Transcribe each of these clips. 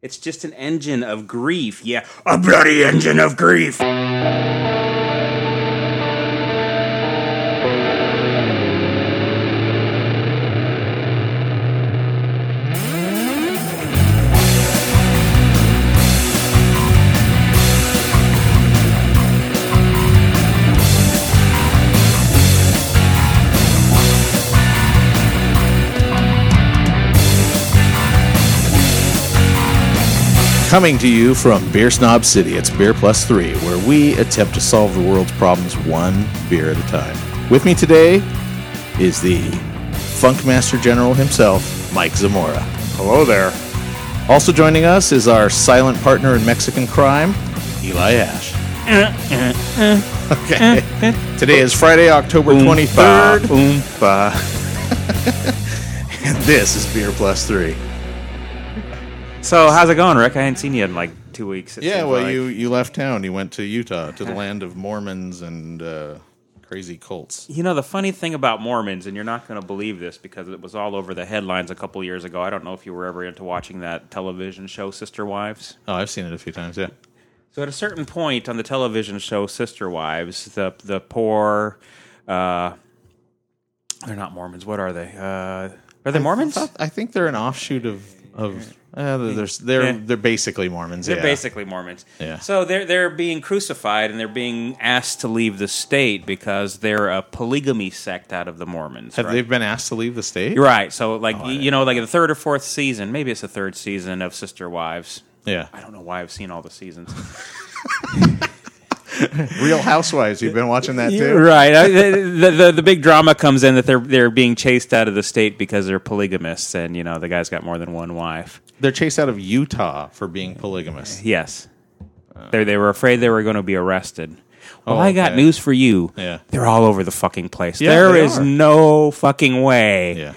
It's just an engine of grief. Yeah, a bloody engine of grief. Coming to you from Beer Snob City, it's Beer Plus Three, where we attempt to solve the world's problems one beer at a time. With me today is the Funkmaster General himself, Mike Zamora. Hello there. Also joining us is our silent partner in Mexican crime, Eli Ash. Uh, uh, uh. okay. Today is Friday, October 23rd. Oompa. And this is Beer Plus Three. So how's it going, Rick? I hadn't seen you in like two weeks. Yeah, well, like. you, you left town. You went to Utah, to the land of Mormons and uh, crazy cults. You know the funny thing about Mormons, and you're not going to believe this because it was all over the headlines a couple years ago. I don't know if you were ever into watching that television show, Sister Wives. Oh, I've seen it a few times, yeah. So at a certain point on the television show Sister Wives, the the poor, uh, they're not Mormons. What are they? Uh, are they Mormons? I, thought- I think they're an offshoot of of. Uh, they're they're Yeah. they're basically Mormons. They're yeah. basically Mormons. Yeah. So they're they're being crucified and they're being asked to leave the state because they're a polygamy sect out of the Mormons. Have right? they been asked to leave the state? Right. So like Oh, you know, like the third or fourth season, maybe it's the third season of Sister Wives. Yeah. I don't know why I've seen all the seasons. Real Housewives. You've been watching that too. right. The, the the big drama comes in that they're they're being chased out of the state because they're polygamists, and you know the guy's got more than one wife. They're chased out of Utah for being polygamous. Yes. They they were afraid they were going to be arrested. Well, Oh, I got okay. news for you. Yeah. They're all over the fucking place. Yeah, there they is are. no fucking way. Yeah.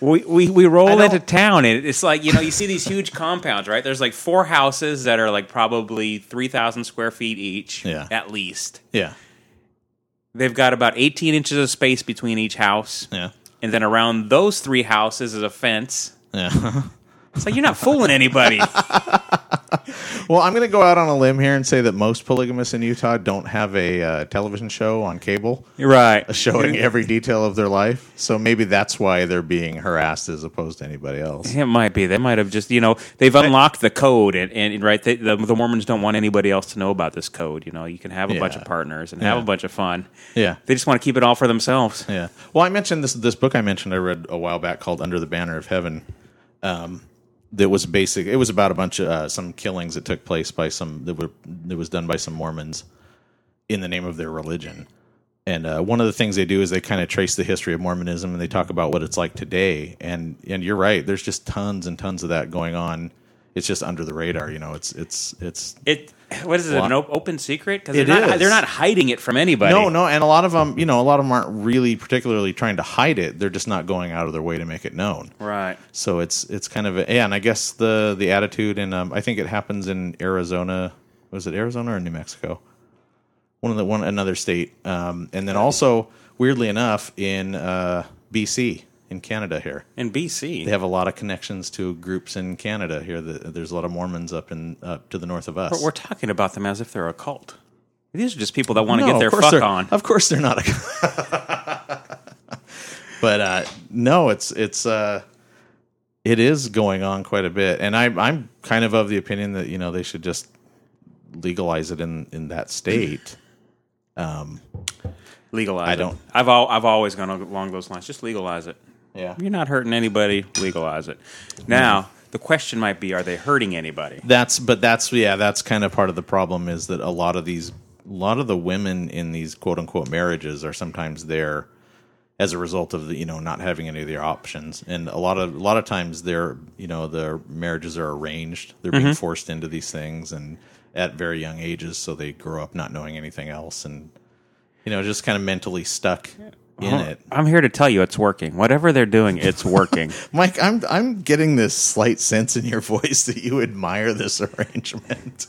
We, we, we roll into town and it's like, you know, you see these huge compounds, right? There's like four houses that are like probably 3,000 square feet each, Yeah. at least. Yeah. They've got about 18 inches of space between each house. Yeah. And then around those three houses is a fence. Yeah. It's like, you're not fooling anybody. well, I'm going to go out on a limb here and say that most polygamists in Utah don't have a uh, television show on cable right. showing every detail of their life. So maybe that's why they're being harassed as opposed to anybody else. It might be. They might have just, you know, they've unlocked the code, and, and right, they, the, the Mormons don't want anybody else to know about this code. You know, you can have a bunch of partners and have a bunch of fun. Yeah. They just want to keep it all for themselves. Yeah. Well, I mentioned this this book I mentioned I read a while back called Under the Banner of Heaven. Um, that was basic. It was about a bunch of uh, some killings that took place by some that were that was done by some Mormons in the name of their religion. And uh, one of the things they do is they kind of trace the history of Mormonism and they talk about what it's like today. And and you're right. There's just tons and tons of that going on. It's just under the radar. You know. It's it's it's It what is it? Lot- An op- open secret? Because they're not is. they're not hiding it from anybody. No, no, and a lot of them, you know, a lot of them aren't really particularly trying to hide it. They're just not going out of their way to make it known. Right. So it's it's kind of a, yeah, and I guess the the attitude, and um, I think it happens in Arizona. Was it Arizona or New Mexico? One of the one another state, um, and then also weirdly enough in uh, BC in Canada here. In BC. They have a lot of connections to groups in Canada here. There's a lot of Mormons up in up to the north of us. We're, we're talking about them as if they're a cult. These are just people that want to No, get their fuck on. Of course, they're not a. cult. but uh, no, it's it's uh, it is going on quite a bit, and I I'm kind of of the opinion that you know they should just legalize it in in that state. Um, Legalize I it. don't- I've al- I've always gone along those lines. Just legalize it. Yeah, You're not hurting anybody. Legalize it. Now the question might be: Are they hurting anybody? that's but that's yeah that's kind of part of the problem is that a lot of these a lot of the women in these quote unquote marriages are sometimes there as a result of the you know not having any of their options and a lot of a lot of times their you know their marriages are arranged they're being mm-hmm. forced into these things and at very young ages so they grow up not knowing anything else and you know just kind of mentally stuck in it I'm here to tell you it's working. Whatever they're doing, it's working. Mike, I'm I'm getting this slight sense in your voice that you admire this arrangement.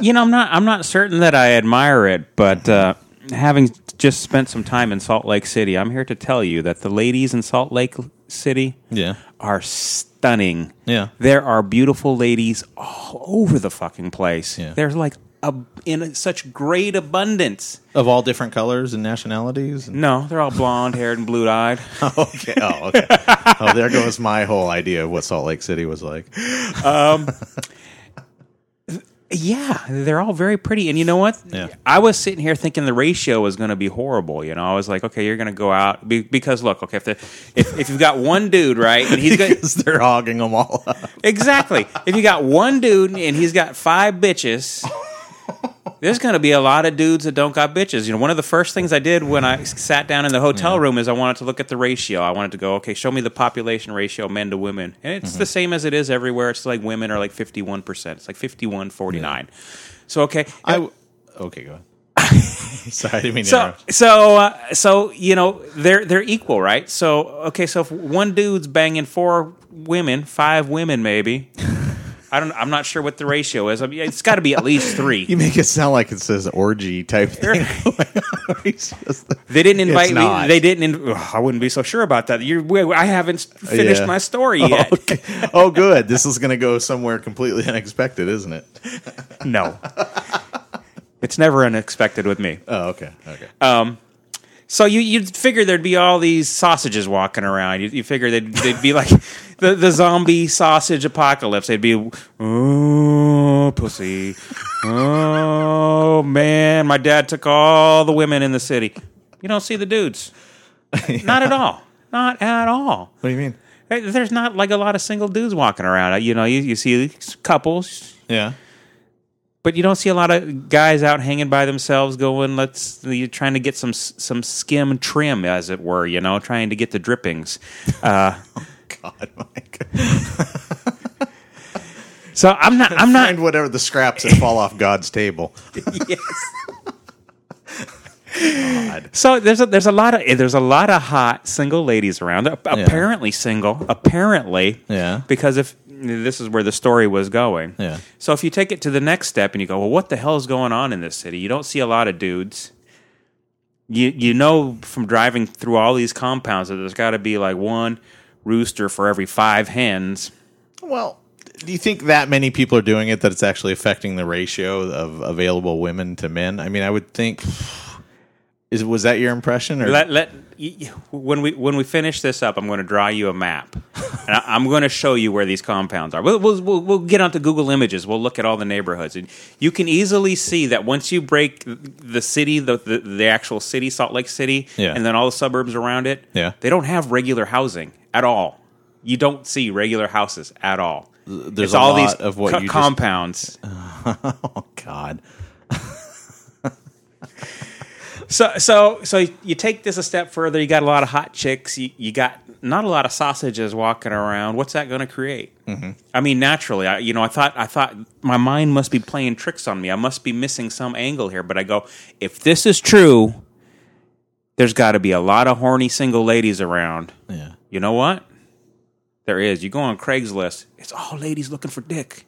you know, I'm not I'm not certain that I admire it, but uh, having just spent some time in Salt Lake City, I'm here to tell you that the ladies in Salt Lake City Yeah. are stunning. Yeah. There are beautiful ladies all over the fucking place. Yeah. There's like a, in such great abundance. Of all different colors and nationalities. And- No, they're all blonde haired and blue eyed. okay. Oh, okay. oh, there goes my whole idea of what Salt Lake City was like. Um, yeah, they're all very pretty. And you know what? Yeah. I was sitting here thinking the ratio was going to be horrible. You know, I was like, okay, you're going to go out be, because look, okay, if, the, if if you've got one dude, right, and he's got they're hogging them all up. exactly, if you got one dude and he's got five bitches. There's going to be a lot of dudes that don't got bitches. You know, one of the first things I did when I sat down in the hotel room is I wanted to look at the ratio. I wanted to go, okay, show me the population ratio men to women. And it's the same as it is everywhere. It's like women are like 51%. It's like 51 49. So okay, I w- okay, go ahead. Sorry, I didn't mean to so interrupt. so uh, so you know they're they're equal, right? So okay, so if one dude's banging four women, five women maybe. I don't. I'm not sure what the ratio is. I mean, it's got to be at least three. You make it sound like it says orgy type thing. They didn't invite me. They didn't. In, ugh, I wouldn't be so sure about that. You're, I haven't finished Yeah. my story yet. okay. Oh, good. This is going to go somewhere completely unexpected, isn't it? No, it's never unexpected with me. Oh, okay. Okay. Um, so you you'd figure there'd be all these sausages walking around. You, you figure they'd they'd be like the the zombie sausage apocalypse. They'd be oh pussy, oh man, my dad took all the women in the city. You don't see the dudes, not at all, not at all. what do you mean? There's not like a lot of single dudes walking around. You know, you, you see couples, Yeah. But you don't see a lot of guys out hanging by themselves going let's you're trying to get some some skim trim as it were you know trying to get the drippings uh, God, Mike. so i'm not i'm not Find whatever the scraps that fall off God's table. yes. God. so there's a there's a lot of there's a lot of hot single ladies around apparently single apparently Yeah. because if this is where the story was going Yeah. So if you take it to the next step and you go, well, what the hell is going on in this city? You don't see a lot of dudes. You you know from driving through all these compounds that there's got to be like one rooster for every five hens. Well, do you think that many people are doing it that it's actually affecting the ratio of available women to men? I mean, I would think. Is was that your impression? Or Let let when we when we finish this up, I'm going to draw you a map, and I, I'm going to show you where these compounds are. We'll, we'll we'll get onto Google Images. We'll look at all the neighborhoods, and you can easily see that once you break the city, the the, the actual city, Salt Lake City, Yeah. and then all the suburbs around it, Yeah. they don't have regular housing at all. You don't see regular houses at all. there's It's a all lot these of what co- you just- compounds. Oh God. So so so you take this a step further. You got a lot of hot chicks. You, you got not a lot of sausages walking around. What's that going to create? Mm-hmm. I mean, naturally, I you know, I thought I thought my mind must be playing tricks on me. I must be missing some angle here. But I go, if this is true, there's got to be a lot of horny single ladies around. Yeah. You know what? There is. You go on Craigslist. It's all ladies looking for dick,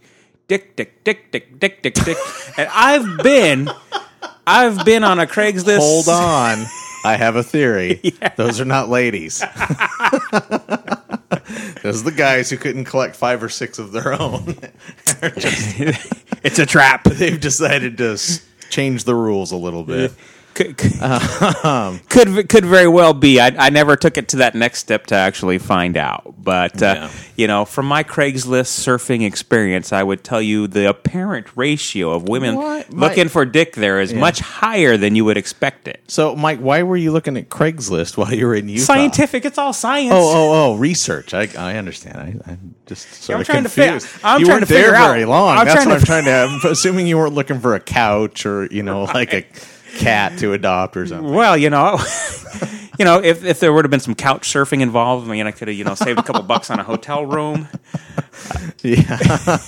dick, dick, dick, dick, dick, dick, dick. and I've been. I've been on a Craigslist. Hold on. I have a theory. Those are not ladies. Those are the guys who couldn't collect five or six of their own. Just- It's a trap. they've decided to change the rules a little bit. Could, could, could could very well be. I, I never took it to that next step to actually find out. But uh, Yeah. you know, from my Craigslist surfing experience, I would tell you the apparent ratio of women What? Looking for dick there is much higher than you would expect it. So, Mike, why were you looking at Craigslist while you were in Utah? Scientific, it's all science. Oh, oh, oh! Research. I, I understand. I, I'm just sort I'm of trying to fi- confused. I'm you trying weren't to there out- very long. I'm That's what I'm trying to. I'm assuming you weren't looking for a couch or you know, like a cat to adopt or something. Well, you know, you know, if, if there would have been some couch surfing involved, I mean, I could have you know saved a couple bucks on a hotel room. Yeah.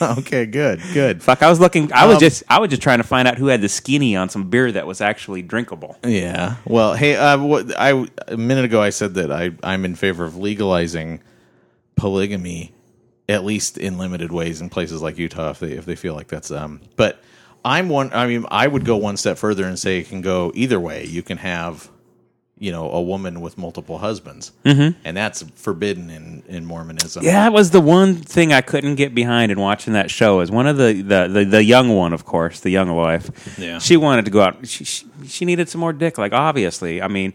okay. Good. Good. Fuck, I was looking. I was Um, just I was just trying to find out who had the skinny on some beer that was actually drinkable. Yeah. Well, hey, uh, what I a minute ago I said that I I'm in favor of legalizing polygamy, at least in limited ways in places like Utah if they if they feel like that's um. But I'm one. I mean, I would go one step further and say it can go either way. You can have you know, a woman with multiple husbands, mm-hmm. and that's forbidden in in Mormonism. Yeah, that was the one thing I couldn't get behind in watching that show. Is one of the the, the, the young one, of course, the young wife. Yeah. she wanted to go out. She, she she needed some more dick. Like obviously, I mean,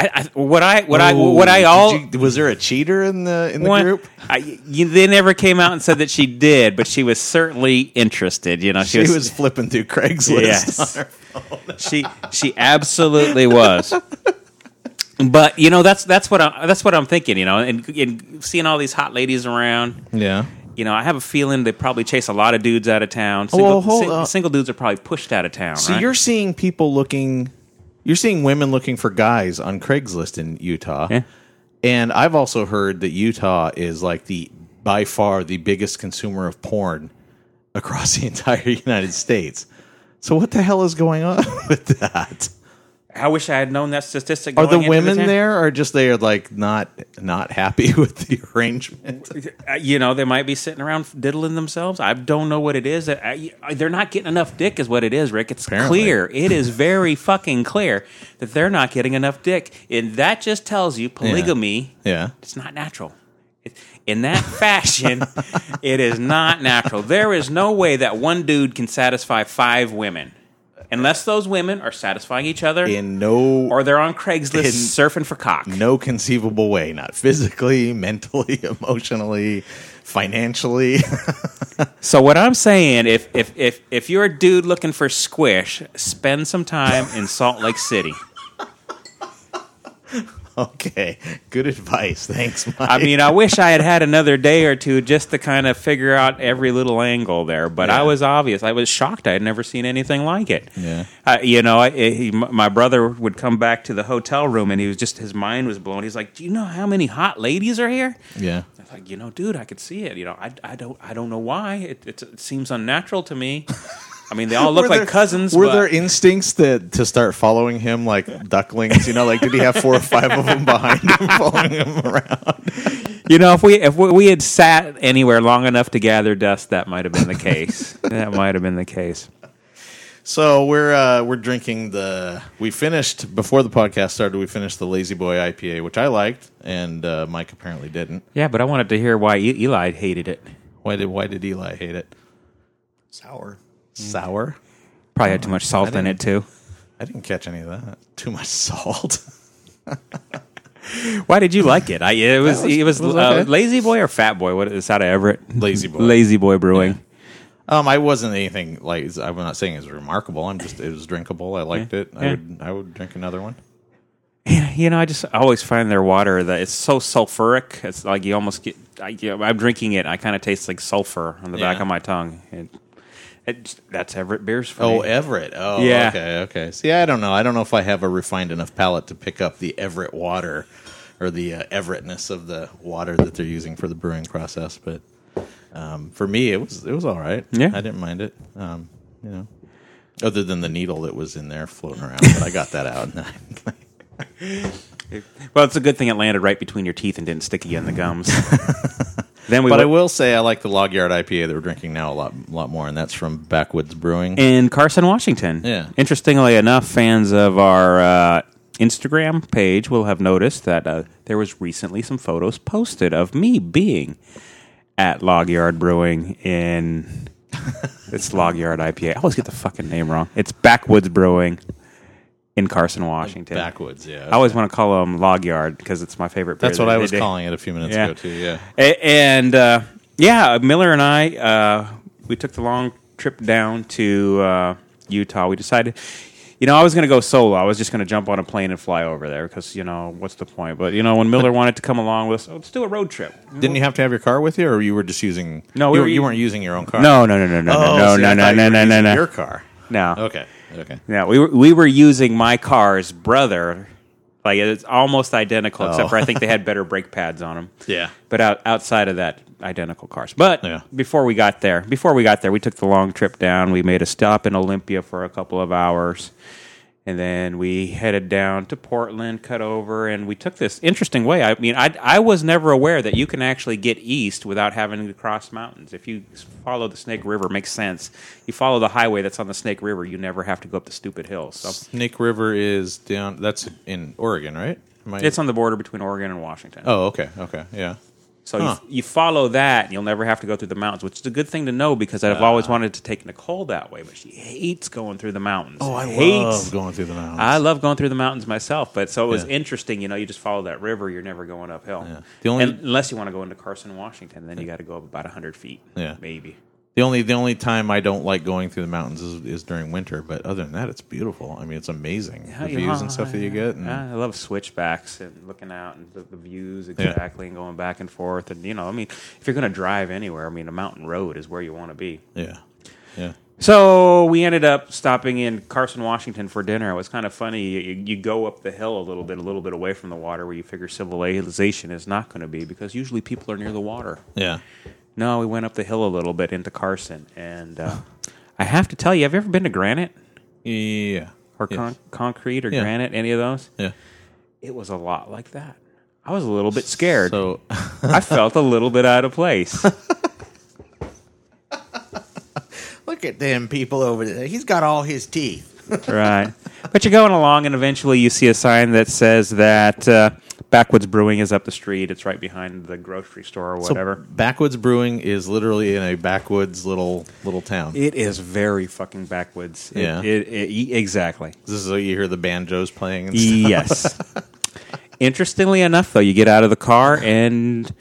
I, I what I what I what I all you- was there a cheater in the in the one- group? I, you, they never came out and said that she did, but she was certainly interested. You know, She was, flipping through Craigslist. Yes. on her- she she absolutely was. But you know that's that's what I, that's what I'm thinking. You know, and, and seeing all these hot ladies around. Yeah. You know, I have a feeling they probably chase a lot of dudes out of town. Single, Well, single dudes are probably pushed out of town. So right? you're seeing people looking, you're seeing women looking for guys on Craigslist in Utah, Yeah. and I've also heard that Utah is like the by far the biggest consumer of porn across the entire United States. So what the hell is going on with that? I wish I had known that statistic. Are the women town. there, or just they are like not not happy with the arrangement? Uh, You know, they might be sitting around diddling themselves. I don't know what it is. I- I- They're not getting enough dick, is what it is, Rick. It's Apparently. clear. It is very fucking clear that they're not getting enough dick, and that just tells you polygamy. Yeah. It's not natural. It- In that fashion, it is not natural. There is no way that one dude can satisfy five women, unless those women are satisfying each other, In no or they're on Craigslist in- surfing for cock. no conceivable way, not physically, mentally, emotionally, financially. So what I'm saying, if if if if you're a dude looking for squish, spend some time in Salt Lake City. Okay, good advice. Thanks, Mike. I mean, I wish I had had another day or two just to kind of figure out every little angle there, but I was obvious. I was shocked. I had never seen anything like it. Yeah. Uh, you know, I, he, my brother would come back to the hotel room and he was just his mind was blown. He's like, "Do you know how many hot ladies are here?" yeah. I was like, you know, dude, I could see it. You know, I, I don't I don't know why. It, it, it seems unnatural to me. I mean, they all look Were like there- cousins. Were but- there instincts that to start following him like ducklings? You know, like did he have four or five of them behind him following him around? You know, if we if we we had sat anywhere long enough to gather dust, that might have been the case. that might have been the case. So we're uh, we're drinking the. We finished before the podcast started. We finished the Lazy Boy IPA, which I liked, and uh, Mike apparently didn't. Yeah, but I wanted to hear why E- Eli hated it. Why did Why did Eli hate it? Sour. Sour. Probably had too much salt in it too. I didn't catch any of that. Too much salt. Why did you like it? I it was, was- it was, was uh, okay. Lazy Boy or Fat Boy. What is out of Everett? Lazy Boy. Lazy Boy Brewing. Um, I wasn't anything like. I'm not saying it's remarkable. I'm just it was drinkable. I liked it. I Yeah. would I would drink another one. You know, I just always find their water that it's so sulfuric. It's like you almost get. I, you know, I'm drinking it. I kind of taste like sulfur on the back Yeah. of my tongue. It, it, just- that's Everett beers Oh, me. Everett. Oh, Yeah. Okay, okay. See, I don't know. I don't know if I have a refined enough palate to pick up the Everett water or the uh, Everettness of the water that they're using for the brewing process. But um, for me, it was it was all right. Yeah. I didn't mind it. Um, you know, other than the needle that was in there floating around, but I got that out. Well, it's a good thing it landed right between your teeth and didn't stick you in the gums. then we but I will say I like the Log Yard IPA that we're drinking now a lot lot more, and that's from Backwoods Brewing. in Carson, Washington. Yeah. Interestingly enough, fans of our uh, Instagram page will have noticed that uh, there was recently some photos posted of me being at Log Yard Brewing in. it's Log Yard IPA. I always get the fucking name wrong. It's Backwoods Brewing in Carson, Washington. Backwoods, yeah. I always want to call them Log Yard because it's my favorite. that's what that I was calling it a few minutes Yeah. ago too. Yeah. And uh, yeah, Miller and I, uh, we took the long trip down to uh, Utah. We decided, you know, I was going to go solo. I was just going to jump on a plane and fly over there because, you know, what's the point? But, you know, when Miller wanted to come along with us, oh, let's do a road trip. Didn't you have to have your car with you, or you were just using? No, we you, were you weren't using your own car. No, no, no, no, no, Oh, no, see, no, no, no, no, no, no. Your car. No. Okay. Okay. Yeah, we were we were using my car's brother. Like it's almost identical, except Oh. for I think they had oh. better brake pads on them. Yeah. But out, outside of that, identical cars. But Yeah. before we got there, before we got there, we took the long trip down. We made a stop in Olympia for a couple of hours, And then we headed down to Portland, cut over, and we took this interesting way. I mean, I, I was never aware that you can actually get east without having to cross mountains. If you follow the Snake River, makes sense. You follow the highway that's on the Snake River, you never have to go up the stupid hills. So Snake River is down. That's in Oregon, right? I- it's on the border between Oregon and Washington. Oh, okay, okay, yeah. So Huh. you, you follow that, and you'll never have to go through the mountains, which is a good thing to know because I've always wanted to take Nicole that way, but she hates going through the mountains. Oh, I hates. love going through the mountains. I love going through the mountains myself, but so it was Yeah. interesting. You know, you just follow that river; you're never going uphill. Yeah. The only- And- unless you want to go into Carson, Washington, then you got to go up about hundred feet. Yeah. maybe. The only the only time I don't like going through the mountains is, is during winter, but other than that, it's beautiful. I mean, it's amazing the views and oh, stuff that you get. And, I love switchbacks and looking out and the, the views exactly, and going back and forth. And you know, I mean, if you're going to drive anywhere, I mean, a mountain road is where you want to be. yeah, yeah, So we ended up stopping in Carson, Washington for dinner. It was kind of funny. You, you go up the hill a little bit, a little bit away from the water, where you figure civilization is not going to be because usually people are near the water. yeah. No, we went up the hill a little bit into Carson, and uh, I have to tell you, have you ever been to Granite Yeah. or Yes. con- Concrete or Yeah. Granite? Any of those? Yeah. It was a lot like that. I was a little bit scared. So I felt a little bit out of place. look at them people over there. He's got all his teeth. right. But you're going along, and eventually you see a sign that says that uh, Backwoods Brewing is up the street. It's right behind the grocery store or whatever. So Backwoods Brewing is literally in a backwoods little little town. it is very fucking backwoods. It- Yeah. It, it- exactly. this is where you hear the banjos playing. And stuff. Yes. Interestingly enough, though, you get out of the car and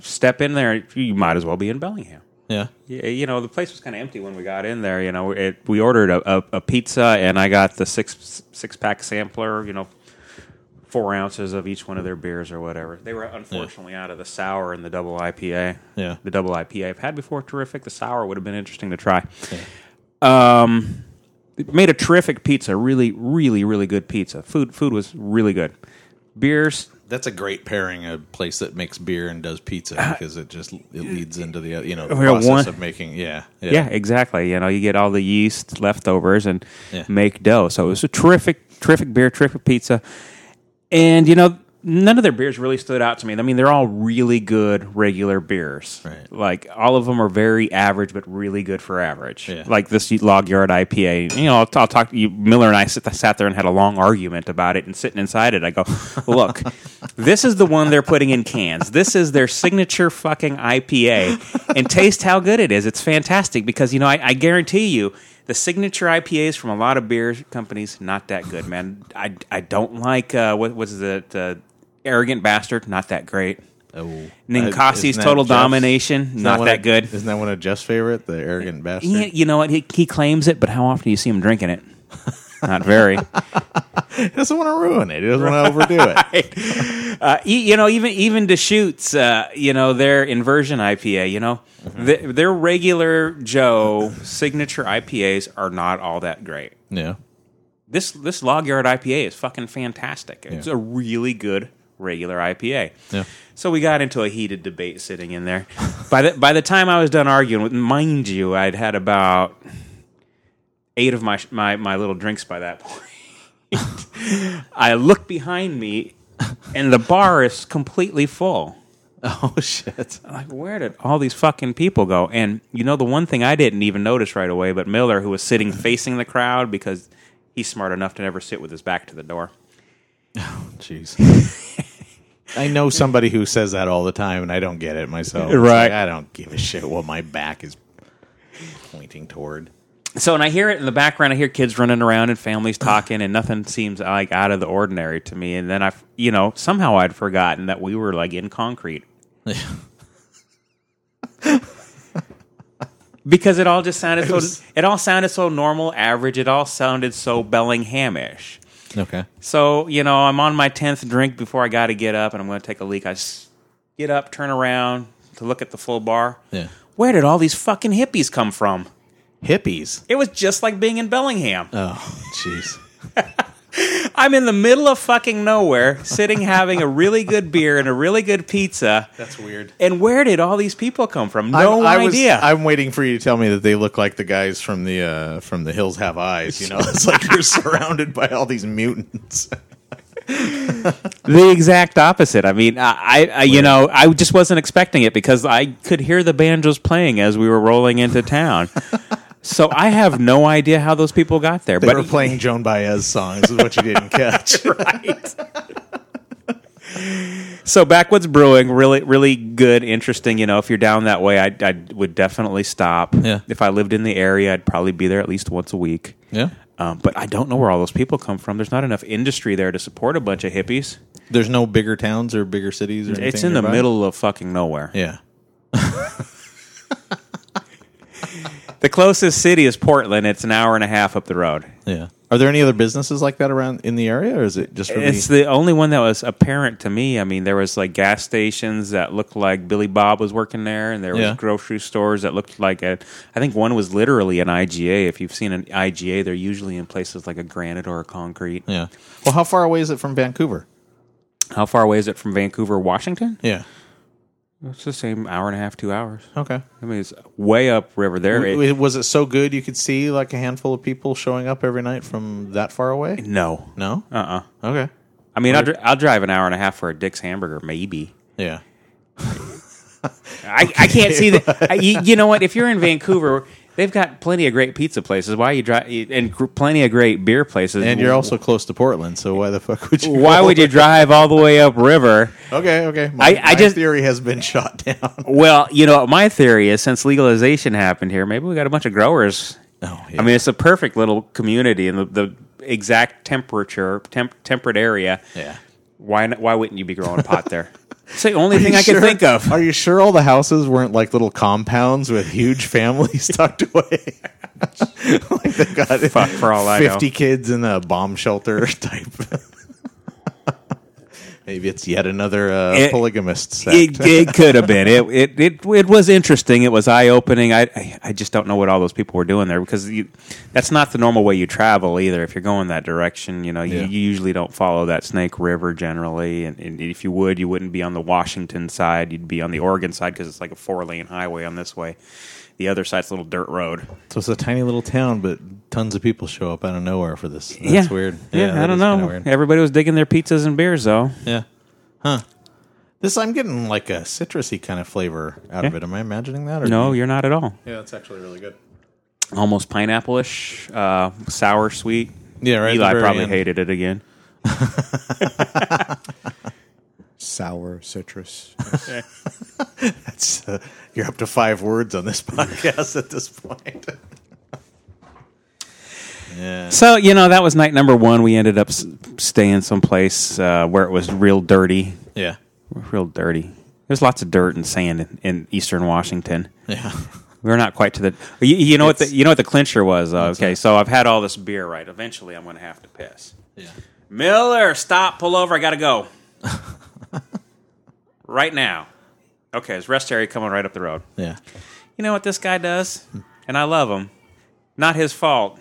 step in there. You might as well be in Bellingham. Yeah. Yeah, you know the place was kind of empty when we got in there. You know, it, we ordered a, a, a pizza and I got the six six pack sampler. You know, four ounces of each one of their beers or whatever. They were unfortunately out of the sour and the double IPA. Yeah. the double IPA I've had before. Terrific. The sour would have been interesting to try. Um, made a terrific pizza. Really, really, really good pizza. Food food was really good. Beers That's a great pairing. A place that makes beer and does pizza because it just it leads into the you know the process one- of making. Yeah. Yeah. exactly. You know, you get all the yeast leftovers and Yeah. make dough. So it was a terrific, terrific beer, terrific pizza. And, you know, none of their beers really stood out to me. I mean, they're all really good regular beers. Right. Like, all of them are very average, but really good for average. Yeah. Like this Log Yard IPA. You know, I'll, I'll talk to you. Miller and I sit, sat there and had a long argument about it. And sitting inside it, I go, look, this is the one they're putting in cans. This is their signature fucking IPA. And taste how good it is. It's fantastic because, you know, I, I guarantee you, the signature IPAs from a lot of beer companies, not that good, man. I, I don't like, uh, what was it, uh, Arrogant Bastard, not that great. Oh. Ninkasi's Total Jeff's- Domination, not one that of- good. Isn't that one of Jeff's favorite? The arrogant bastard. He, you know what? He, he claims it, but how often do you see him drinking it? Not very. He doesn't want to ruin it. He doesn't want to overdo it. Uh, you know, even even Deschutes, uh, you know, their inversion IPA, you know, th- their regular Joe signature IPAs are not all that great. Yeah. This this Log Yard IPA is fucking fantastic. It's Yeah. a really good regular IPA. Yeah. So we got into a heated debate sitting in there. by the by the time I was done arguing, with, mind you, I'd had about eight of my my my little drinks by that point. I look behind me, and the bar is completely full. Oh shit. Like, where did all these fucking people go? And you know, the one thing I didn't even notice right away, but Miller, who was sitting facing the crowd because he's smart enough to never sit with his back to the door. Oh, jeez. I know somebody who says that all the time, and I don't get it myself. Right. like, I don't give a shit what my back is pointing toward. So, and I hear it in the background. I hear kids running around and families talking, and nothing seems like out of the ordinary to me. And then I, you know, somehow I'd forgotten that we were like in concrete because it all just sounded so. was- It all sounded so normal, average. It all sounded so Bellinghamish. Okay. So, you know, I'm on my 10th drink before I got to get up and I'm going to take a leak. I s- get up, turn around to look at the full bar. Yeah. Where did all these fucking hippies come from? Hippies. It was just like being in Bellingham. Oh, jeez. I'm in the middle of fucking nowhere, sitting having a really good beer and a really good pizza. That's weird. And where did all these people come from? No I'm, I was- idea. I'm waiting for you to tell me that they look like the guys from the uh, from the Hills Have Eyes. You know, it's like you're surrounded by all these mutants. the exact opposite. I mean, I, I, I you know, I just wasn't expecting it because I could hear the banjos playing as we were rolling into town. So I have no idea how those people got there. They but were playing Joan Baez songs, is what you didn't catch. right. so backwoods brewing, really, really good, interesting. You know, if you're down that way, I, I would definitely stop. Yeah. If I lived in the area, I'd probably be there at least once a week. Yeah. Um, but I don't know where all those people come from. There's not enough industry there to support a bunch of hippies. There's no bigger towns or bigger cities or anything. It's in the middle of fucking nowhere. Yeah. The closest city is Portland. It's an hour and a half up the road. Yeah. Are there any other businesses like that around in the area, or is it just really? It's the only one that was apparent to me. I mean, there was like gas stations that looked like Billy Bob was working there, and there was Yeah. grocery stores that looked like a. I think one was literally an IGA. If you've seen an IGA, they're usually in places like a granite or a concrete. yeah. Well, how far away is it from Vancouver? How far away is it from Vancouver, Washington? Yeah. It's the same hour and a half, two hours. Okay. I mean, it's way up river there. It- was it so good you could see like a handful of people showing up every night from that far away? no, No. uh, uh Okay. I mean, I'll, dri- I'll drive an hour and a half for a Dick's hamburger, maybe. Yeah. I, I can't see that. I- You, you know what? If you're in Vancouver, they've got plenty of great pizza places. Why you drive and gr- plenty of great beer places. And you're also close to Portland, so why the fuck would you? why would you drive all the way up river? Okay. Okay. My, I- I my just- theory has been shot down. Well, you know, my theory is since legalization happened here, maybe we got a bunch of growers. Oh, I mean, it's a perfect little community in the, the exact temperature, temp, temperate area. yeah. Why? Not, why wouldn't you be growing pot there? It's the only Are thing you I can sure- think of. Are you sure all the houses weren't like little compounds with huge families tucked away? like they've got Fuck, for all I know. fifty kids in a bomb shelter type. Maybe it's yet another uh, It- polygamist sect. It, it could have been. It, it it it was interesting. It was eye opening. I, I I just don't know what all those people were doing there because you, that's not the normal way you travel either. If you're going that direction, you know, you, Yeah. you usually don't follow that Snake River generally. And, and if you would, you wouldn't be on the Washington side. You'd be on the Oregon side because it's like a four lane highway on this way. The other side's a little dirt road. so it's a tiny little town, but tons of people show up out of nowhere for this. That's yeah, weird. Yeah, that I don't know. Everybody was digging their pizzas and beers though. Yeah. Huh. This I'm getting like a citrusy kind of flavor out of it. Am I imagining that? Or No, you're not at all. Yeah, that's actually really good. Almost pineapple-ish, uh, sour, sweet. Yeah, right. Eli probably end. hated it again. Sour citrus. It's, uh, you're up to five words on this podcast at this point. yeah. So you know that was night number one. We ended up s- staying someplace uh, where it was real dirty, Yeah. real dirty. There's lots of dirt and sand in, in eastern Washington. Yeah. We're not quite to the. You, you know what the you know what the clincher was. Uh, okay, so I've had all this beer. Right, eventually I'm going to have to piss. Yeah. Miller, stop, pull over. I got to go right now. Okay, there's rest area coming right up the road. Yeah. You know what this guy does? And I love him. Not his fault.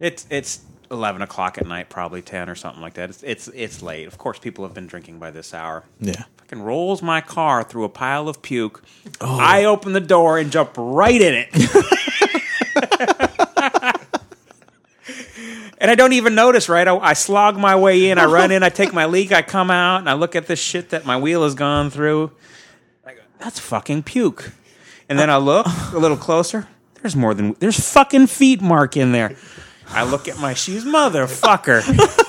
It's it's eleven o'clock at night, probably ten or something like that. It's it's it's late. Of course, people have been drinking by this hour. Yeah. Fucking rolls my car through a pile of puke. Oh. I open the door and jump right in it. and I don't even notice, right? I, I slog my way in, I run in, I take my leak, I come out, and I look at this shit that my wheel has gone through. I go, that's fucking puke. And then I look a little closer. There's more than there's fucking feet mark in there. I look at my shoes, motherfucker.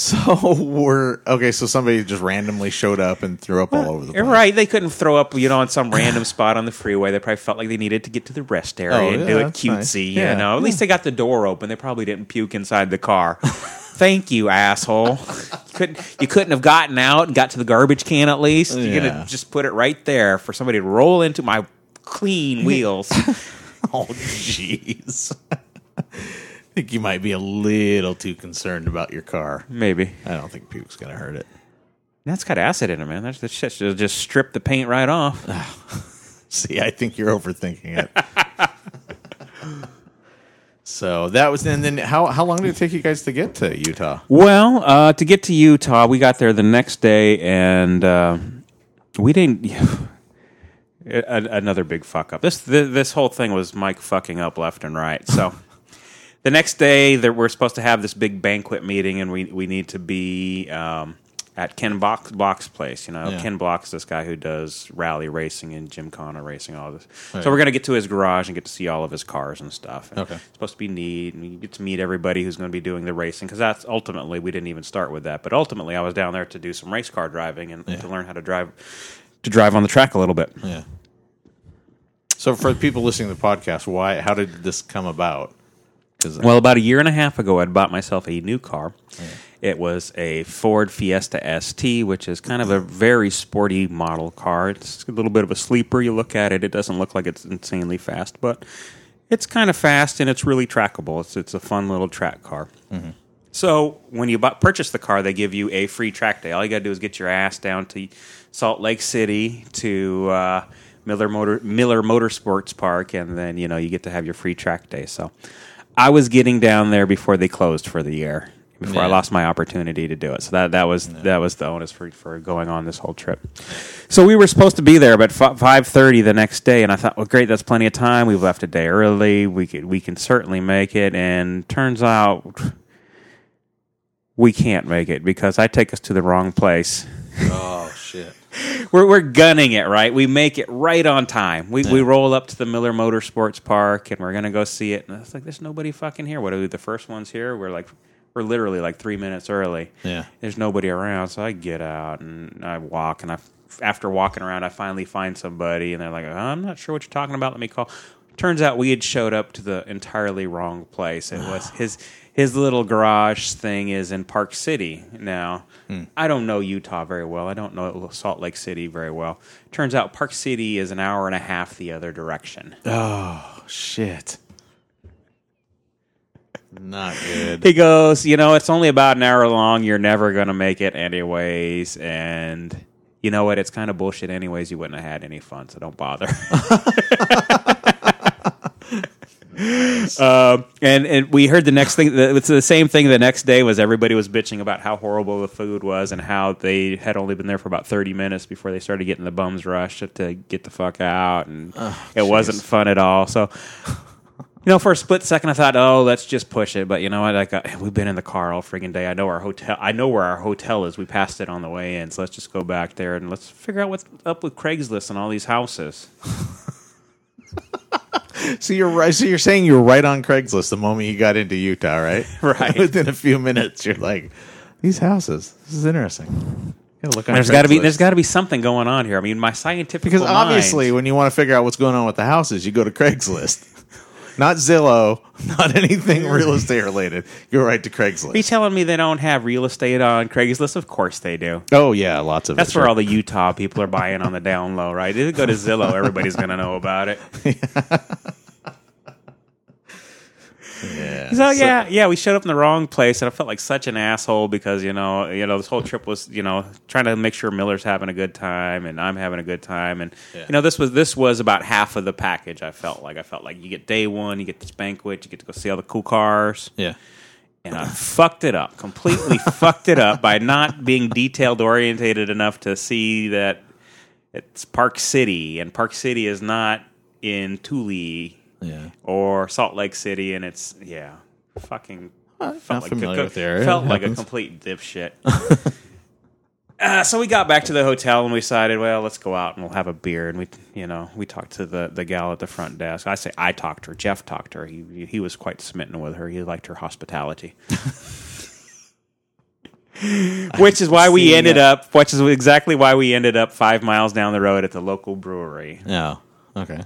So we're okay. So somebody just randomly showed up and threw up all over the place. Right, they couldn't throw up, you know, on some random spot on the freeway. They probably felt like they needed to get to the rest area Oh, and yeah, do it that's cutesy. nice. You know, at least they got the door open. They probably didn't puke inside the car. Thank you, asshole. You couldn't you couldn't have gotten out and got to the garbage can at least? You're Yeah. gonna just put it right there for somebody to roll into my clean wheels. Oh, jeez. I think you might be a little too concerned about your car. Maybe I don't think puke's gonna hurt it. that's got acid in it, man. That's that shit should just strip the paint right off. See, I think you're overthinking it. So that was, and then how how long did it take you guys to get to Utah? Well, uh, to get to Utah, we got there the next day, and uh, we didn't. another big fuck up. This this whole thing was Mike fucking up left and right. So the next day, that we're supposed to have this big banquet meeting, and we we need to be um, at Ken Block, Block's place. You know, Yeah. Ken Block's this guy who does rally racing and Gymkhana racing, all this. Right. So we're gonna get to his garage and get to see all of his cars and stuff. And Okay. it's supposed to be neat, and you get to meet everybody who's going to be doing the racing because that's ultimately we didn't even start with that, but ultimately I was down there to do some race car driving and Yeah. to learn how to drive to drive on the track a little bit. Yeah. So for the people listening to the podcast, why? How did this come about? Because Well, about a year and a half ago, I'd bought myself a new car. It was a Ford Fiesta ST, which is kind of a very sporty model car. It's a little bit of a sleeper. You look at it, it doesn't look like it's insanely fast, but it's kind of fast and it's really trackable. It's it's a fun little track car. So when you bu purchase the car, they give you a free track day. All you got to do is get your ass down to Salt Lake City to uh, Miller Motor Miller Motorsports Park, and then you know you get to have your free track day. So I was getting down there before they closed for the year. Before I lost my opportunity to do it, so that that was that was the onus for for going on this whole trip. So we were supposed to be there about five thirty the next day, and I thought, well, great, that's plenty of time. We've left a day early. We could we can certainly make it. And turns out we can't make it because I take us to the wrong place. oh shit. We're we're gunning it right. We make it right on time. We we roll up to the Miller Motorsports Park and we're gonna go see it. And it's like there's nobody fucking here. What are we the first ones here? We're like we're literally like three minutes early. Yeah. There's nobody around, so I get out and I walk and I after walking around I finally find somebody and they're like, I'm not sure what you're talking about. Let me call. Turns out we had showed up to the entirely wrong place. It was his his little garage thing is in Park City now. Hmm. I don't know Utah very well. I don't know Salt Lake City very well. Turns out Park City is an hour and a half the other direction. Oh shit. Not good. He goes, you know, it's only about an hour long. You're never going to make it anyways. And you know what? It's kind of bullshit anyways. You wouldn't have had any fun, so don't bother. um, and and we heard the next thing. It's the same thing. The next day was everybody was bitching about how horrible the food was and how they had only been there for about thirty minutes before they started getting the bums rush to get the fuck out, and it wasn't fun at all. So you know, for a split second, I thought, "Oh, let's just push it." But you know what? Like, uh, we've been in the car all friggin' day. I know our hotel. I know where our hotel is. We passed it on the way in, so let's just go back there and let's figure out what's up with Craigslist and all these houses. So you're right. So you're saying you're right on Craigslist the moment you got into Utah, right? Right. Within a few minutes, you're like, these houses. This is interesting. Gotta look on There's got to be there's got to be something going on here. I mean, my scientific because mind- obviously, when you want to figure out what's going on with the houses, you go to Craigslist, not Zillow, not anything real estate related. Go right to Are you telling me they don't have real estate on Craigslist? Of course they do. Oh yeah, lots of That's it, where sure. all the Utah people are buying on the down low, right? If you go to Zillow, everybody's going to know about it. Yeah. So yeah, yeah, we showed up in the wrong place, and I felt like such an asshole because you know, you know, this whole trip was you know trying to make sure Miller's having a good time and I'm having a good time, and Yeah. you know, this was this was about half of the package. I felt like I felt like you get day one, you get this banquet, you get to go see all the cool cars, yeah. and I fucked it up completely. fucked it up by not being detailed orientated enough to see that it's Park City, and Park City is not in Tooele Yeah. or Salt Lake City, and it's yeah, fucking felt not like familiar a, with the area. Felt It like a happens. complete dipshit. uh, so we got back to the hotel and we decided, well, let's go out and we'll have a beer. And we, you know, we talked to the the gal at the front desk. I say I talked to her. Jeff talked to her. He he was quite smitten with her. He liked her hospitality. Which is why we ended uh, up. Which is exactly why we ended up five miles down the road at the local brewery. Yeah. Okay.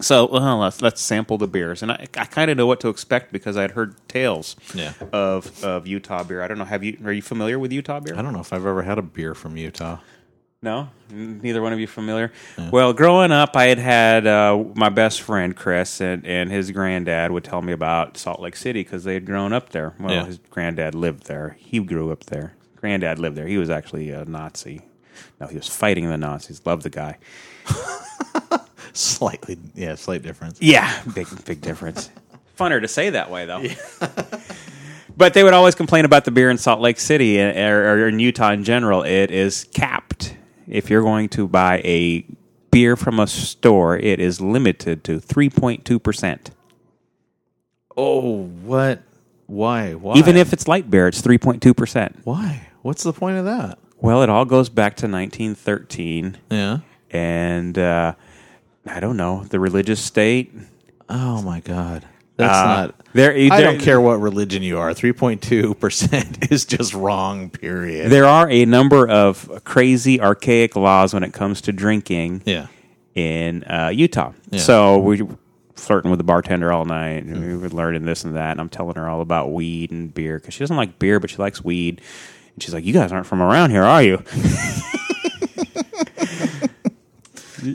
So well, let's let's sample the beers, and I, I kind of know what to expect because I'd heard tales Yeah. of of Utah beer. I don't know. Have you are you familiar with Utah beer? I don't know if I've ever had a beer from Utah. No, neither one of you familiar. Well, growing up, I had had uh, my best friend Chris, and, and his granddad would tell me about Salt Lake City because they had grown up there. Well, Yeah. his granddad lived there. He grew up there. Granddad lived there. He was actually a Nazi. No, he was fighting the Nazis. Loved the guy. Slightly, yeah, slight difference. Yeah, big big difference. funner to say that way, though. but they would always complain about the beer in Salt Lake City or, or in Utah in general. It is capped. If you're going to buy a beer from a store, it is limited to 3.2%. Oh, what? Why? Why? Even if it's light beer, it's 3.2%. why? What's the point of that? Well, it all goes back to 1913. Yeah. And uh, I don't know, the religious state. Oh my god. That's Uh, not. there- I don't care what religion you are. Three point two percent is just wrong. Period. There are a number of crazy, archaic laws when it comes to drinking. yeah. in uh, Utah. Yeah. So we were flirting with the bartender all night, and we were learning this and that. And I'm telling her all about weed and beer because she doesn't like beer, but she likes weed. And she's like, "You guys aren't from around here, are you?"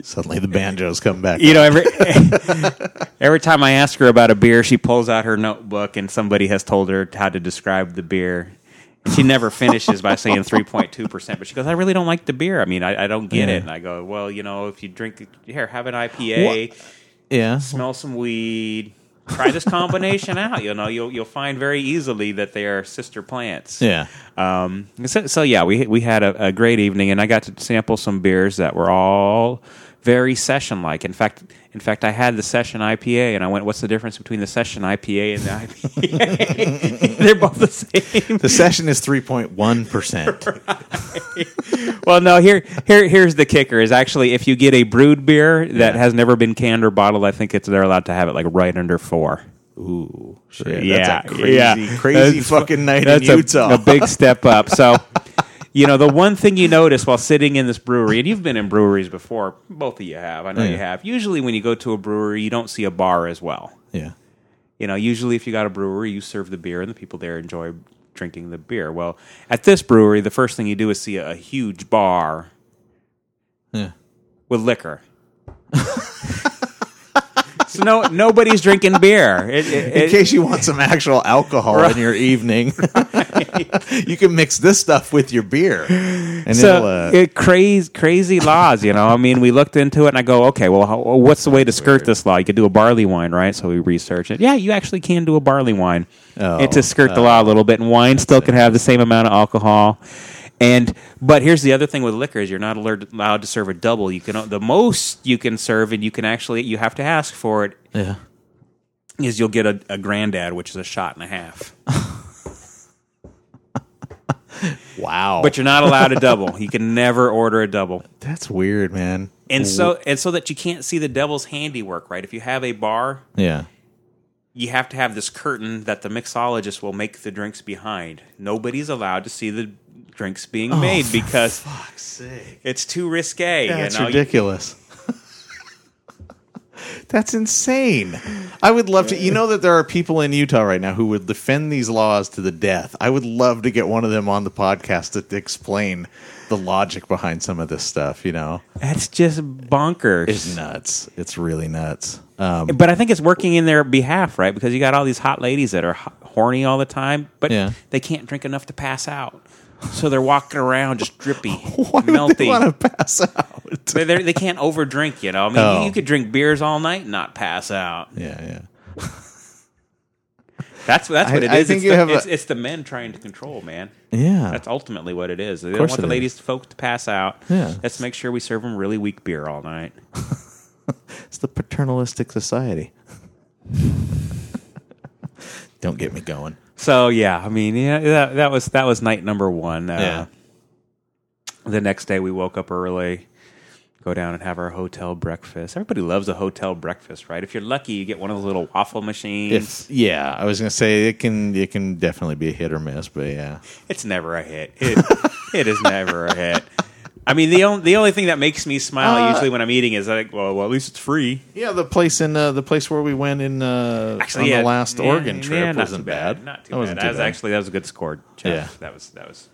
Suddenly the banjos come back. You know, every every time I ask her about a beer, she pulls out her notebook, and somebody has told her how to describe the beer. She never finishes by saying three point two percent, but she goes, "I really don't like the beer. I mean, I, I don't get Yeah. it." And I go, "Well, you know, if you drink here, have an IPA." yeah. smell some weed. Try this combination out. You know, you'll you'll find very easily that they are sister plants. Yeah. Um. So, so yeah, we we had a, a great evening, and I got to sample some beers that were all very session like. In fact, in fact, I had the session IPA, and I went, "What's the difference between the session IPA and the IPA?" They're both the same. The session is three point one percent. well, no. Here, here, here's the kicker: is actually if you get a brewed beer that Yeah. has never been canned or bottled, I think it's they're allowed to have it like right under four. Ooh, shit. yeah, That's a crazy, yeah. crazy That's- fucking night That's in a, Utah. a big step up. So, you know, the one thing you notice while sitting in this brewery, and you've been in breweries before, both of you have. I know you have. Usually, when you go to a brewery, you don't see a bar as well. yeah. You know, usually if you got a brewery, you serve the beer, and the people there enjoy drinking the beer. Well, at this brewery, the first thing you do is see a, a huge bar Yeah. with liquor. so no, nobody's drinking beer. It, it, In case you want some actual alcohol in your evening, you can mix this stuff with your beer, and so Uh, it crazy crazy laws you know? I mean we looked into it and i go okay well how, what's the way to skirt this law? You could do a barley wine right? So we researched it. Yeah you actually can do a barley wine. Oh, and to skirt the law a little bit and wine still can have the same amount of alcohol and but here's the other thing with liquor is you're not allowed allowed to serve a double you can the most you can serve and you can actually you have to ask for it yeah. is you'll get a, a granddad which is a shot and a half Wow. but you're not allowed a double you can never order a double that's weird, man. and so and so that you can't see the devil's handiwork right if you have a bar Yeah. you have to have this curtain that the mixologist will make the drinks behind nobody's allowed to see the drinks being Oh, made because it's too risque That's you know? ridiculous. That's insane. I would love to. You know that there are people in Utah right now who would defend these laws to the death. I would love to get one of them on the podcast to explain the logic behind some of this stuff. You know, that's just bonkers it's nuts. It's really nuts. Um, but i think it's working in their behalf right because you got all these hot ladies that are ho- horny all the time but Yeah. they can't drink enough to pass out so they're walking around just drippy why would melty they want to pass out? they, they can't overdrink you know i mean Oh. you, you could drink beers all night and not pass out yeah, yeah. that's that's what I- it I think it's, you the, have a- it's, it's the men trying to control man Yeah. That's ultimately what it is. They don't course want the it ladies folks to pass out. Yeah. Let's make sure we serve them really weak beer all night. It's the paternalistic society. Don't get me going. So yeah, I mean, yeah, that, that was that was night number one. Uh, Yeah. The next day we woke up early, go down and have our hotel breakfast. Everybody loves a hotel breakfast, right? If you're lucky, you get one of those little waffle machines. If yeah, I was gonna say it can it can definitely be a hit or miss, but yeah. it's never a hit. It, it is never a hit. I mean, the only the only thing that makes me smile Uh, usually when I'm eating is like, well, well, at least it's free. Yeah, the place in uh, the place where we went in uh, Actually, on yeah, the last yeah, Oregon yeah, trip not wasn't too bad. bad. Not too That wasn't bad. too That was bad. actually that was a good score. Jeff. Yeah. that was that was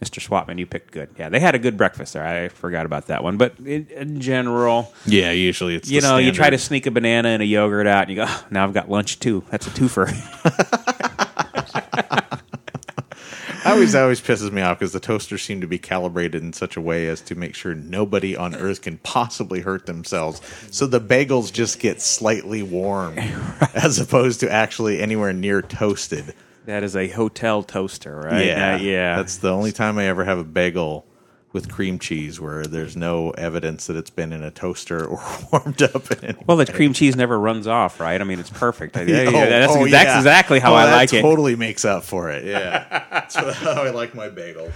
Mr. Swatman. You picked good. Yeah, they had a good breakfast there. I forgot about that one, but in, in general, Yeah, usually it's you the know, you try to standard. sneak a banana and a yogurt out, and you go, "Oh, now I've got lunch too. That's a twofer. I always that always pisses me off because the toasters seem to be calibrated in such a way as to make sure nobody on Earth can possibly hurt themselves. So the bagels just get slightly warm, as opposed to actually anywhere near toasted. That is a hotel toaster, right? Uh, yeah. That's the only time I ever have a bagel with cream cheese where there's no evidence that it's been in a toaster or warmed up in. well, the cream cheese never runs off, right? I mean, it's perfect. Yeah, yeah, Oh, that's, oh, that's yeah. exactly how Oh, I that like it. Totally makes up for it. Yeah, that's how I like my bagel.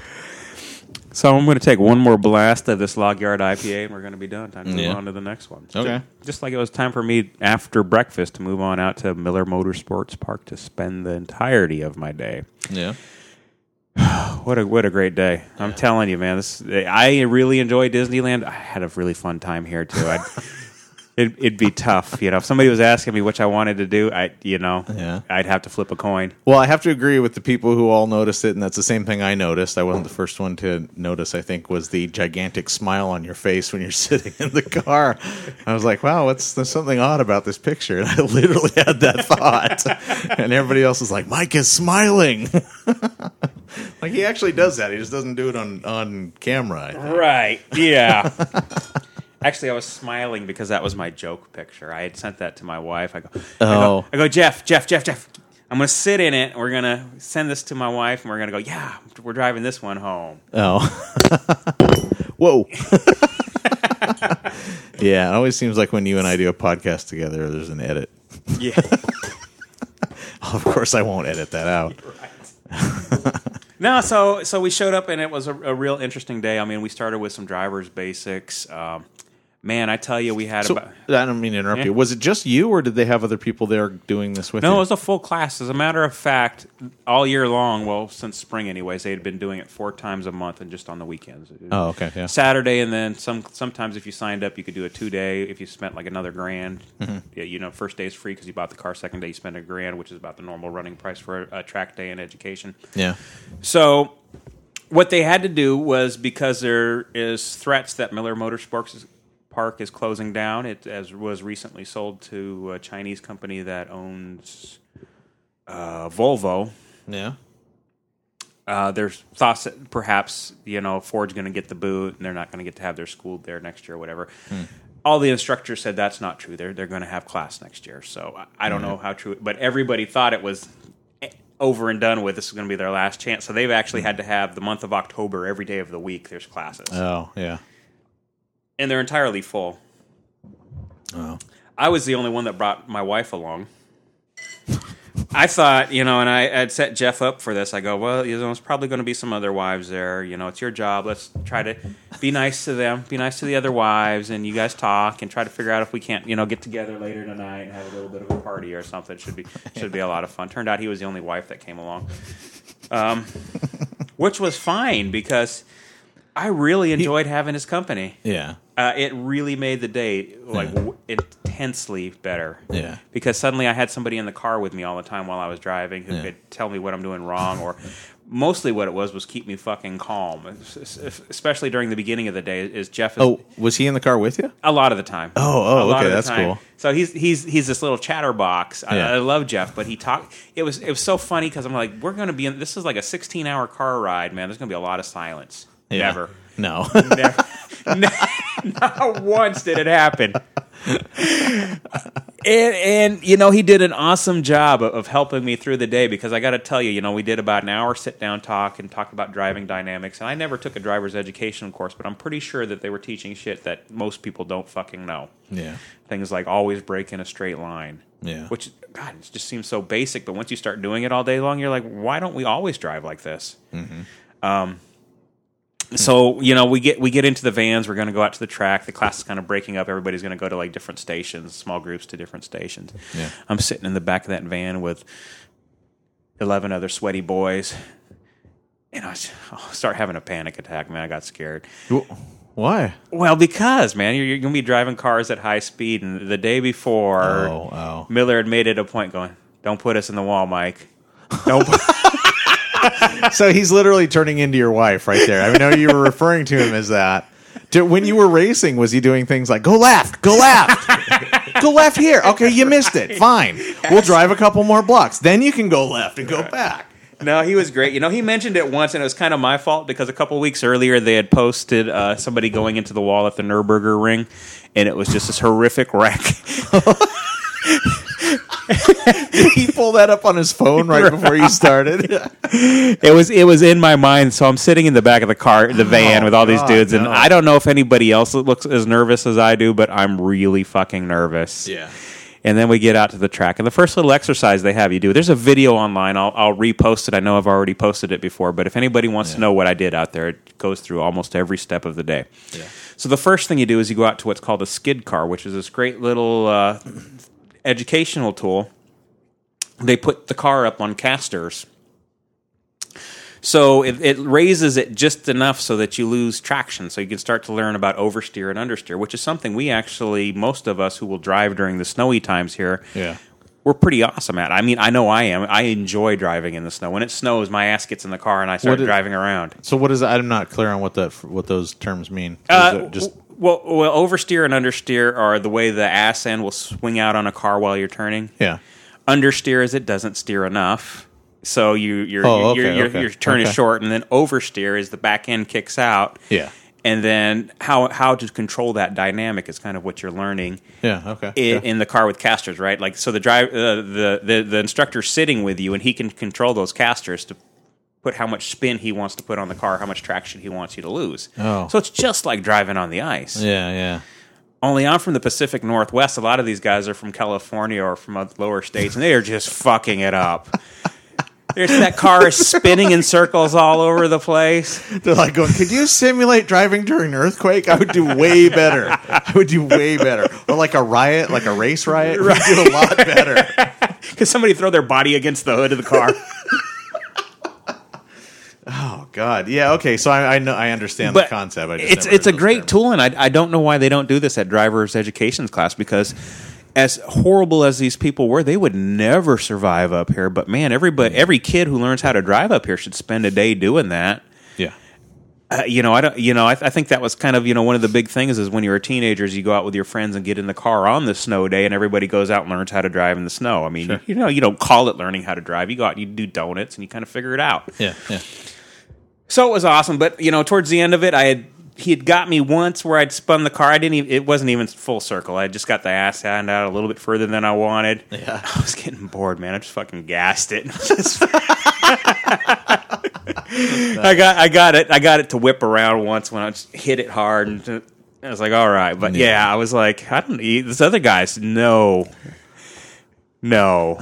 So I'm going to take one more blast of this Log Yard IPA, and we're going to be done. Time to move on to the next one. Okay. Just like it was time for me after breakfast to move on out to Miller Motorsports Park to spend the entirety of my day. Yeah. What a what a great day! I'm telling you, man. This I really enjoy Disneyland. I had a really fun time here too. I'd, it, it'd be tough, you know. If somebody was asking me which I wanted to do, I you know, Yeah. I'd have to flip a coin. Well, I have to agree with the people who all noticed it, and that's the same thing I noticed. I wasn't the first one to notice. I think was the gigantic smile on your face when you're sitting in the car. I was like, "Wow, what's there's something odd about this picture?" And I literally had that thought, and everybody else was like, "Mike is smiling." Like he actually does that. He just doesn't do it on on camera. Right? Yeah. Actually, I was smiling because that was my joke picture. I had sent that to my wife. I go, I Oh. go, I go Jeff, Jeff, Jeff, Jeff. I'm going to sit in it. We're going to send this to my wife, and we're going to go. Yeah, we're driving this one home. Oh. Whoa. yeah, it always seems like when you and I do a podcast together, there's an edit. Yeah. Of course, I won't edit that out. No, so so we showed up and it was a, a real interesting day. I mean, we started with some drivers basics. Um, man, I tell you, we had So, about I don't mean to interrupt Yeah. you. Was it just you, or did they have other people there doing this with no, you? No, it was a full class. As a matter of fact, all year long, well, since spring, anyways, they had been doing it four times a month and just on the weekends. oh, okay, yeah. Saturday, and then some. Sometimes, if you signed up, you could do a two day. If you spent like another grand, Mm-hmm. yeah, you know, first day is free because you bought the car. Second day, you spend a grand, which is about the normal running price for a, a track day in education. Yeah. So, what they had to do was because there is threats that Miller Motorsports is- Park is closing down. It as was recently sold to a Chinese company that owns uh, Volvo. Yeah. Uh, there's thoughts that perhaps you know Ford's going to get the boot, and they're not going to get to have their school there next year, or whatever. All the instructors said that's not true. They're they're going to have class next year. So I, I don't know how true, but everybody thought it was over and done with. This is going to be their last chance. So they've actually had to have the month of October every day of the week. There's classes, Oh, yeah. And they're entirely full. Oh. I was the only one that brought my wife along. I thought, you know, and I had set Jeff up for this. I go, well, you know, there's probably going to be some other wives there. You know, it's your job. Let's try to be nice to them, be nice to the other wives, and you guys talk and try to figure out if we can't, you know, get together later tonight and have a little bit of a party or something. Should be should be a lot of fun. Turned out he was the only wife that came along, um, which was fine because I really enjoyed having his company. Yeah. Uh, it really made the day like w- intensely better. Yeah. because suddenly I had somebody in the car with me all the time while I was driving who Yeah. could tell me what I'm doing wrong, or mostly what it was was keep me fucking calm. Es- es- Especially during the beginning of the day, is Jeff is Oh, was he in the car with you? a lot of the time. Oh, oh, okay, that's time. cool. So he's he's he's this little chatterbox. I, Yeah. I love Jeff, but he talked. It was it was so funny because I'm like, we're going to be in. This is like a 16 hour car ride, man. There's going to be a lot of silence. Yeah. Never. No. Never. Not once did it happen. and, and you know he did an awesome job of, of helping me through the day because I got to tell you, you know, we did about an hour sit down talk and talk about driving dynamics. And I never took a driver's education course, but I'm pretty sure that they were teaching shit that most people don't fucking know. yeah. Things like always break in a straight line. Yeah. Which God, it just seems so basic. But once you start doing it all day long, you're like, why don't we always drive like this? Um, so you know, we get we get into the vans. We're going to go out to the track. The class is kind of breaking up. Everybody's going to go to like different stations, small groups to different stations. Yeah. I'm sitting in the back of that van with eleven other sweaty boys. And I start having a panic attack, man. I got scared. Why? Well, because man, you're, you're going to be driving cars at high speed, and the day before, Oh, oh. Miller had made it a point going, "Don't put us in the wall, Mike. Don't." Put- So he's literally turning into your wife right there. I know you were referring to him as that. When you were racing, was he doing things like go left, go left, go left here? Okay, you missed it. Fine, we'll drive a couple more blocks. Then you can go left and go back. no, he was great. You know, he mentioned it once, and it was kind of my fault because a couple weeks earlier they had posted uh, somebody going into the wall at the Nürburgring, and it was just this horrific wreck. he pulled that up on his phone right before you started. it was it was in my mind. So I'm sitting in the back of the car, the van, Oh, with all these God, dudes, and. I don't know if anybody else looks as nervous as I do, but I'm really fucking nervous. yeah. And then we get out to the track, and the first little exercise they have you do. There's a video online. I'll, I'll repost it. I know I've already posted it before, but if anybody wants to know what I did out there, it goes through almost every step of the day. Yeah. So the first thing you do is you go out to what's called a skid car, which is this great little uh, educational tool. They put the car up on casters. So it, it raises it just enough so that you lose traction, so you can start to learn about oversteer and understeer, which is something we actually, most of us who will drive during the snowy times here, Yeah. we're pretty awesome at. I mean, I know I am. I enjoy driving in the snow. When it snows, my ass gets in the car and I start is- driving around. So what is? I'm not clear on what that what those terms mean. Is Uh, it just well, well, oversteer and understeer are the way the ass end will swing out on a car while you're turning. yeah. Understeer is it doesn't steer enough, so you your Oh, your, okay, your, okay, your turn is short, and then oversteer is the back end kicks out. Yeah. and then how how to control that dynamic is kind of what you're learning Yeah. Okay. in, okay. in the car with casters, right? Like so, the drive uh, the the the instructor's sitting with you, and he can control those casters to put how much spin he wants to put on the car, how much traction he wants you to lose. Oh. so it's just like driving on the ice. yeah. Yeah. Only I'm from the Pacific Northwest. A lot of these guys are from California or from other lower states, and they are just fucking it up. There's that car is spinning in circles all over the place. They're like going, could you simulate driving during an earthquake? I would do way better. I would do way better. Or like a riot, like a race riot. Right. Would do a lot better. Could somebody throw their body against the hood of the car? God. Yeah. Okay. So I, I know I understand the concept. I just it's it's a great terms. tool, and I I don't know why they don't do this at driver's education class because. As horrible as these people were, they would never survive up here. But man, everybody, every kid who learns how to drive up here should spend a day doing that. Yeah. Uh, you know, I don't. You know, I, I think that was kind of you know one of the big things is when you were teenagers, you go out with your friends and get in the car on the snow day, and everybody goes out and learns how to drive in the snow. I mean, you know, you don't call it learning how to drive. You go out, and you do donuts, and you kind of figure it out. Yeah. Yeah. So it was awesome, but you know, towards the end of it, I had he had got me once where I'd spun the car. I didn't. Even, it wasn't even full circle. I just got the ass hand out a little bit further than I wanted. Yeah. I was getting bored, man. I just fucking gassed it. I got, I got it, I got it to whip around once when I just hit it hard, and I was like, all right. But yeah, I was like, I don't. Eat. This other guys, no, no,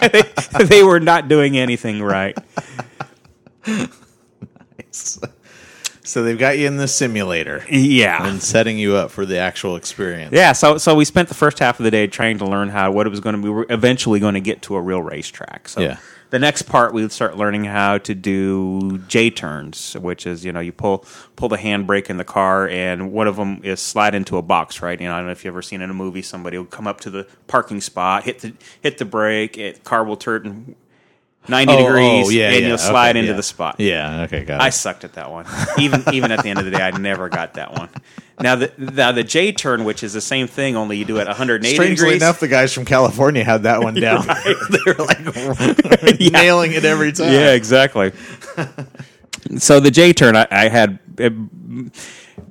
they, they were not doing anything right. So they've got you in the simulator Yeah, and setting you up for the actual experience. Yeah, so so we spent the first half of the day trying to learn how what it was going to be. We were eventually going to get to a real racetrack. So Yeah. the next part we would start learning how to do J turns, which is you know you pull pull the handbrake in the car, and one of them is slide into a box, right? You know, I don't know if you've ever seen in a movie somebody will come up to the parking spot, hit the hit the brake, it car will turn ninety Oh, oh degrees, oh, yeah, and yeah, you'll slide okay, into yeah. the spot. Yeah. Okay. Got it. I sucked at that one. Even even at the end of the day, I never got that one. Now the now the J turn, which is the same thing, only you do it 180 Strangely degrees. enough, the guys from California had that one down. they were like nailing it every time. yeah, exactly. so the J turn, I, I had.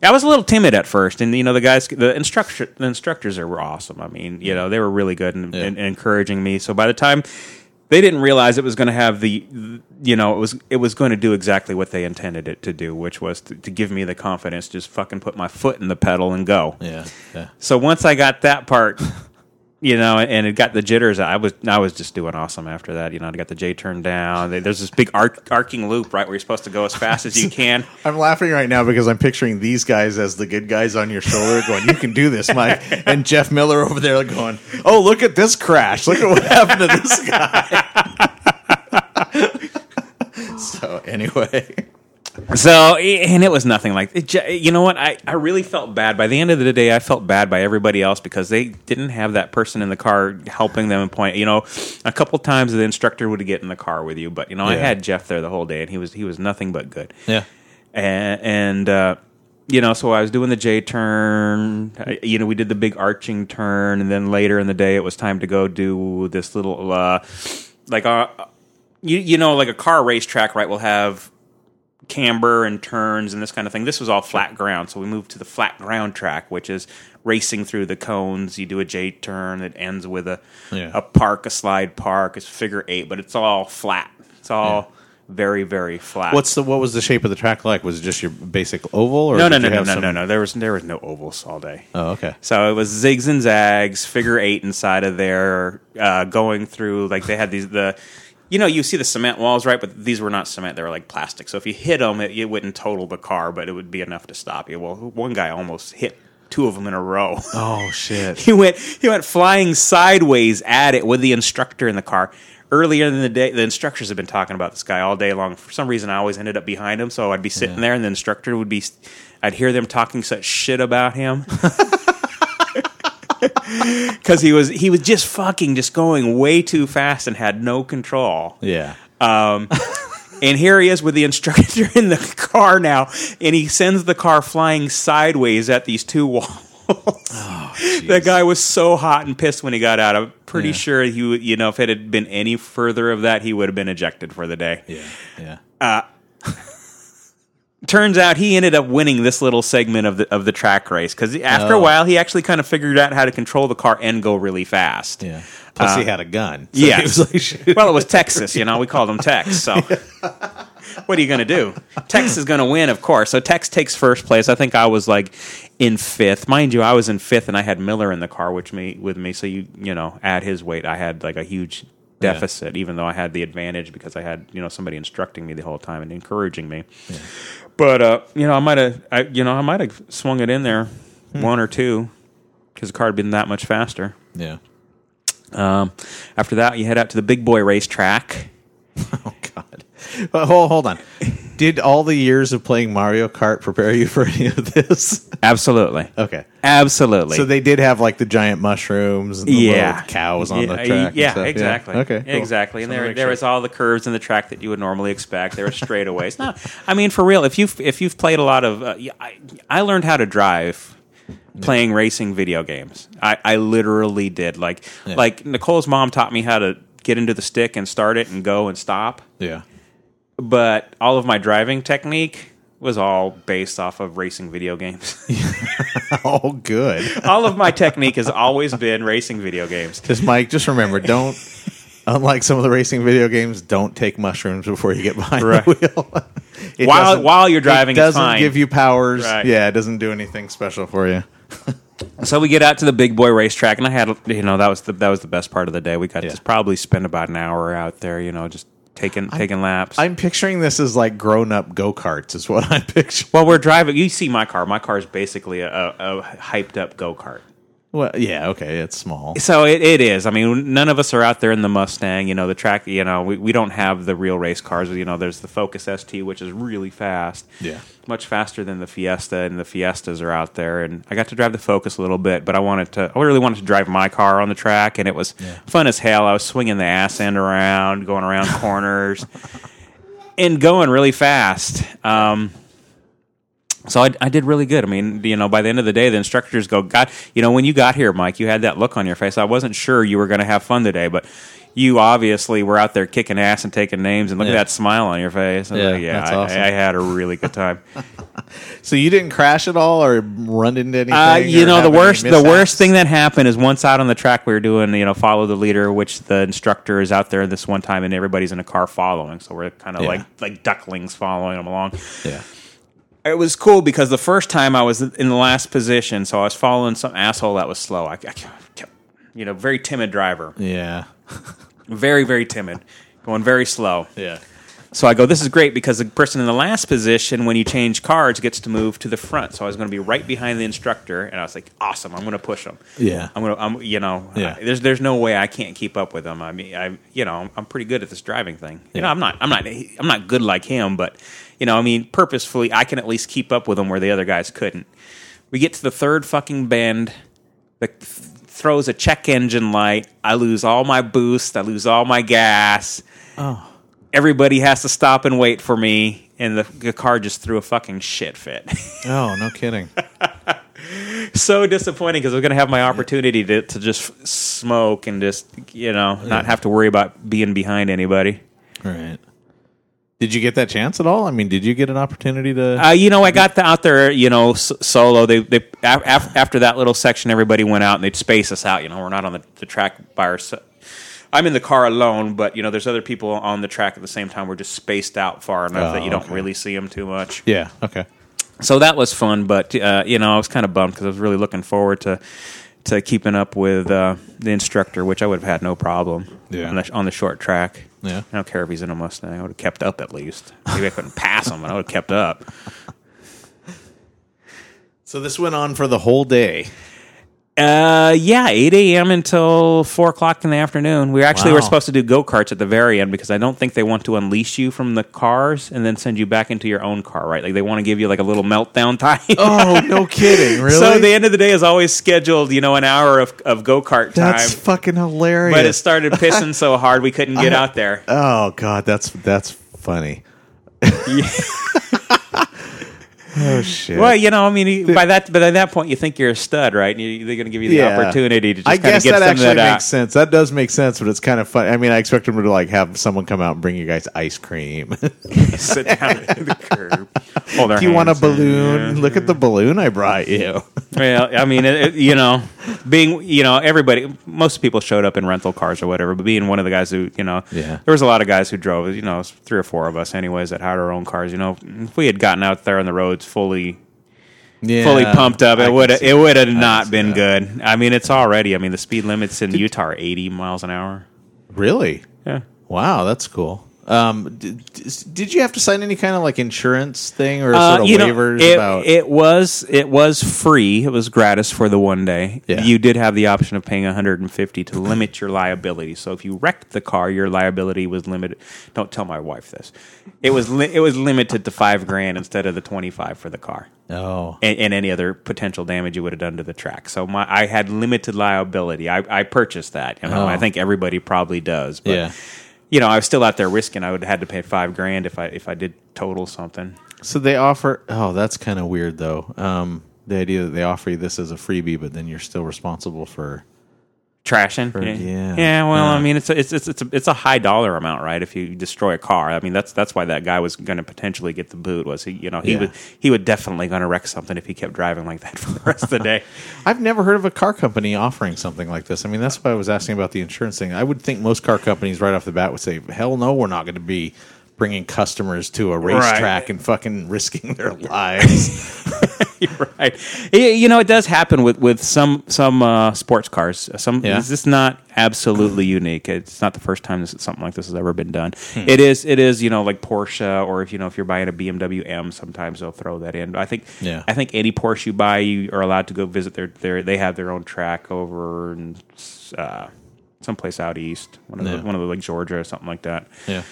I was a little timid at first, and you know the guys, the instructor, the instructors are were awesome. I mean, you know they were really good and, Yeah. and encouraging me. So by the time they didn't realize it was going to have the, you know, it was it was going to do exactly what they intended it to do, which was to, to give me the confidence, to just fucking put my foot in the pedal and go. Yeah. Yeah. So once I got that part, you know, and it got the jitters, I was I was just doing awesome after that. You know, I got the J turned down. There's this big arc, arcing loop right where you're supposed to go as fast as you can. I'm laughing right now because I'm picturing these guys as the good guys on your shoulder going, You can do this, Mike. And Jeff Miller over there going, Oh, look at this crash. Look at what happened to this guy. so, anyway. So and it was nothing like it, you know what I, I really felt bad by the end of the day I felt bad by everybody else because they didn't have that person in the car helping them and point you know a couple times the instructor would get in the car with you but you know I had Jeff there the whole day and he was he was nothing but good Yeah. and, and uh, you know, so I was doing the J turn. You know, we did the big arching turn, and then later in the day, it was time to go do this little, uh, like, uh, you you know like a car racetrack, right? We'll have camber and turns and this kind of thing. This was all flat ground, so we moved to the flat ground track, which is racing through the cones. You do a J turn that ends with a Yeah. a park, a slide park. It's figure eight, but it's all flat. It's all very very flat. What's the what was the shape of the track like? Was it just your basic oval? Or no no no no no some- no no. There was there was no ovals all day. Oh, okay. So it was zigs and zags, figure eight inside of there, uh, going through like they had these the, you know, you see the cement walls, right? But these were not cement; they were like plastic. So if you hit them, it, it wouldn't total the car, but it would be enough to stop you. Well, one guy almost hit two of them in a row. Oh shit. he went he went flying sideways at it with the instructor in the car. Earlier in the day, the instructors had been talking about this guy all day long. For some reason, I always ended up behind him, so I'd be sitting Yeah. there, and the instructor would be. I'd hear them talking such shit about him because he was he was just fucking just going way too fast and had no control. Yeah. Um, and here he is with the instructor in the car now, and he sends the car flying sideways at these two walls. that guy was so hot and pissed when he got out. I'm pretty Yeah. sure he, you know, if it had been any further of that, he would have been ejected for the day. Yeah. Yeah. Turns out he ended up winning this little segment of the of the track race because after a Oh. while, he actually kind of figured out how to control the car and go really fast. Yeah. Plus, he uh, had a gun. So yes. he was like, well, it was Texas, you know. We called him Tex. So, what are you going to do? Tex is going to win, of course. So Tex takes first place. I think I was like in fifth, mind you. I was in fifth, and I had Miller in the car, which me with me. So you you know, at his weight, I had like a huge deficit, even though I had the advantage because I had you know somebody instructing me the whole time and encouraging me. But uh, you know, I might have, you know, I might have swung it in there one or two because the car had been that much faster. yeah. Um, after that, you head out to the big boy racetrack. Oh God. But hold, hold on. Did all the years of playing Mario Kart prepare you for any of this? Absolutely. Okay. Absolutely. So they did have like the giant mushrooms and the yeah, little cows on yeah, the track. and Yeah, stuff. exactly. Okay. cool. exactly. And Just wanna there, there sure. was all the curves in the track that you would normally expect. There were straightaways. no, I mean for real. If you have if you've played a lot of, uh, I, I learned how to drive playing racing video games. I, I literally did. Like Yeah. like Nicole's mom taught me how to get into the stick and start it and go and stop. Yeah. But all of my driving technique was all based off of racing video games. Oh, good. all of my technique has always been racing video games. Just Mike, just remember, don't. Unlike some of the racing video games, don't take mushrooms before you get behind Right. the wheel. It While- while you're driving, it doesn't fine. give you powers. Right. Yeah, it doesn't do anything special for you. So we get out to the big boy racetrack, and I had you know that was the that was the best part of the day. We got Yeah. to probably spend about an hour out there, you know, just taking taking laps. I'm picturing this as like grown up go karts, is what I'm picturing. well, we're driving. You see my car. My car is basically a, a, a hyped up go kart. Well, yeah, okay, it's small. So it, it is. I mean, none of us are out there in the Mustang. You know, the track. You know, we, we don't have the real race cars. You know, there's the Focus ST, which is really fast. Yeah. much faster than the Fiesta, and the Fiestas are out there. And I got to drive the Focus a little bit, but I wanted to. I really wanted to drive my car on the track, and it was fun as hell. I was swinging the ass end around, going around corners, and going really fast. Um, so I, I did really good. I mean, you know, by the end of the day, the instructors go, God, you know, when you got here, Mike, you had that look on your face. I wasn't sure you were going to have fun today, but you obviously were out there kicking ass and taking names, and look Yeah. at that smile on your face. I was Yeah, like, yeah, I, awesome. I had a really good time. So you didn't crash at all or run into anything? Uh, you know, the worst the worst thing that happened is once out on the track, we were doing you know follow the leader, which the instructor is out there this one time, and everybody's in a car following. So we're kind of Yeah. like like ducklings following them along. Yeah. It was cool because the first time I was in the last position, so I was following some asshole that was slow. I, I kept, you know, very timid driver, Yeah. very very timid, going very slow. Yeah. So I go, this is great because the person in the last position, when you change cards, gets to move to the front. So I was going to be right behind the instructor, and I was like, awesome, I'm going to push him. Yeah. I'm going to, I'm, you know, Yeah. I- there's there's no way I can't keep up with him. I mean, I, you know, I'm pretty good at this driving thing. You know, I'm not, I'm not, I'm not good like him, but you know, I mean, purposefully, I can at least keep up with them where the other guys couldn't. We get to the third fucking bend. The th- throws a check engine light. I lose all my boost. I lose all my gas Oh. everybody has to stop and wait for me, and the, the car just threw a fucking shit fit. Oh, no kidding. so disappointing because I was going to have my opportunity to, to just smoke and just, you know, not have to worry about being behind anybody. Right. Did you get that chance at all? I mean, did you get an opportunity to? Uh, you know, I got the, out there, you know, s- solo. They, they af- af- after that little section, everybody went out and they'd space us out. You know, we're not on the, the track by ourselves. I'm in the car alone, but you know, there's other people on the track at the same time. We're just spaced out far enough Oh, that you don't okay. really see them too much. yeah. Okay. So that was fun, but uh, you know, I was kind of bummed because I was really looking forward to to keeping up with uh, the instructor, which I would have had no problem. Yeah. On the, on the short track. Yeah. I don't care if he's in a Mustang. I would have kept up at least. Maybe I couldn't pass him, but I would have kept up. So this went on for the whole day. Uh, yeah, eight a.m. until four o'clock in the afternoon. We actually Wow. were supposed to do go karts at the very end because I don't think they want to unleash you from the cars and then send you back into your own car. Right? Like they want to give you like a little meltdown time. Oh, no kidding! Really? So the end of the day is always scheduled, you know, an hour of, of go kart time. that's fucking hilarious. but it started pissing so hard we couldn't get out there. oh god, that's that's funny. Oh shit. Well, you know, I mean, by that, but at that point, you think you're a stud, right? And you, they're going to give you the Yeah. opportunity to just I kind of guess get that actually that makes sense. That does make sense, but it's kind of fun. I mean, I expect them to like have someone come out and bring you guys ice cream. Sit down at the curb. Hold Do you want a balloon? Yeah. Look at the balloon I brought you. Well, I mean, it, it- you know, being, you know, everybody, most people showed up in rental cars or whatever, but being one of the guys who, you know, Yeah. there was a lot of guys who drove, you know, three or four of us, anyways, that had our own cars. You know, if we had gotten out there on the roads fully, Yeah, fully pumped up, I it would it would have not been that. good. I mean, it's already. I mean, the speed limits in Utah are eighty miles an hour. Really? Yeah. Wow, that's cool. Um, did, did you have to sign any kind of like insurance thing or Uh, sort of you know, waivers it, about? it was it was free. It was gratis for the one day. Yeah. You did have the option of paying 150 to limit your liability. So if you wrecked the car, your liability was limited. Don't tell my wife this. It was li- it was limited to five grand instead of the 25 for the car. oh, And, and any other potential damage you would have done to the track. So my I had limited liability. I, I purchased that. You know, Oh. I think everybody probably does. But, Yeah. You know, I was still out there risking. I would have had to pay five grand if I if I did total something. so they offer. Oh, that's kind of weird though. Um, the idea that they offer you this as a freebie, but then you're still responsible for. Trashing. For- yeah. yeah. Well, Yeah. I mean, it's a, it's it's it's a, it's a high dollar amount, right? If you destroy a car, I mean, that's that's why that guy was going to potentially get the boot. Was he? You know, he Yeah. would he would definitely going to wreck something if he kept driving like that for the rest of the day. I've never heard of a car company offering something like this. I mean, that's why I was asking about the insurance thing. I would think most car companies right off the bat would say, "Hell no, we're not going to be." Bringing customers to a racetrack and fucking risking their lives. Right. You know, it does happen with with some some uh, sports cars. Some Yeah. this is not absolutely unique. It's not the first time this, something like this has ever been done. Hmm. It is. It is. You know, like Porsche, or if you know if you're buying a BMW M, sometimes they'll throw that in. I think. Yeah. I think any Porsche you buy, you are allowed to go visit their their. They have their own track over in uh, someplace out east, one of Yeah. the, one of the like Georgia or something like that. yeah.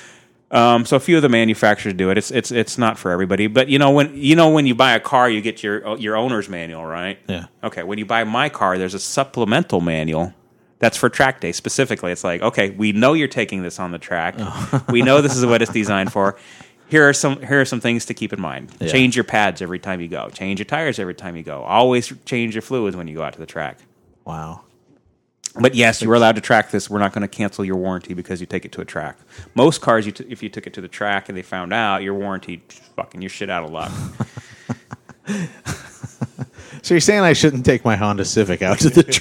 Um, so a few of the manufacturers do it. It's it's it's not for everybody, but you know when you know when you buy a car, you get your your owner's manual, right? Yeah. Okay. When you buy my car, there's a supplemental manual that's for track day specifically. It's like, okay, we know you're taking this on the track. we know this is what it's designed for. Here are some here are some things to keep in mind. Yeah. Change your pads every time you go. Change your tires every time you go. Always change your fluids when you go out to the track. Wow. But yes, you were allowed to track this. We're not going to cancel your warranty because you take it to a track. Most cars, you t- if you took it to the track and they found out your warranty, fucking your shit out of luck. So you're saying I shouldn't take my Honda Civic out to the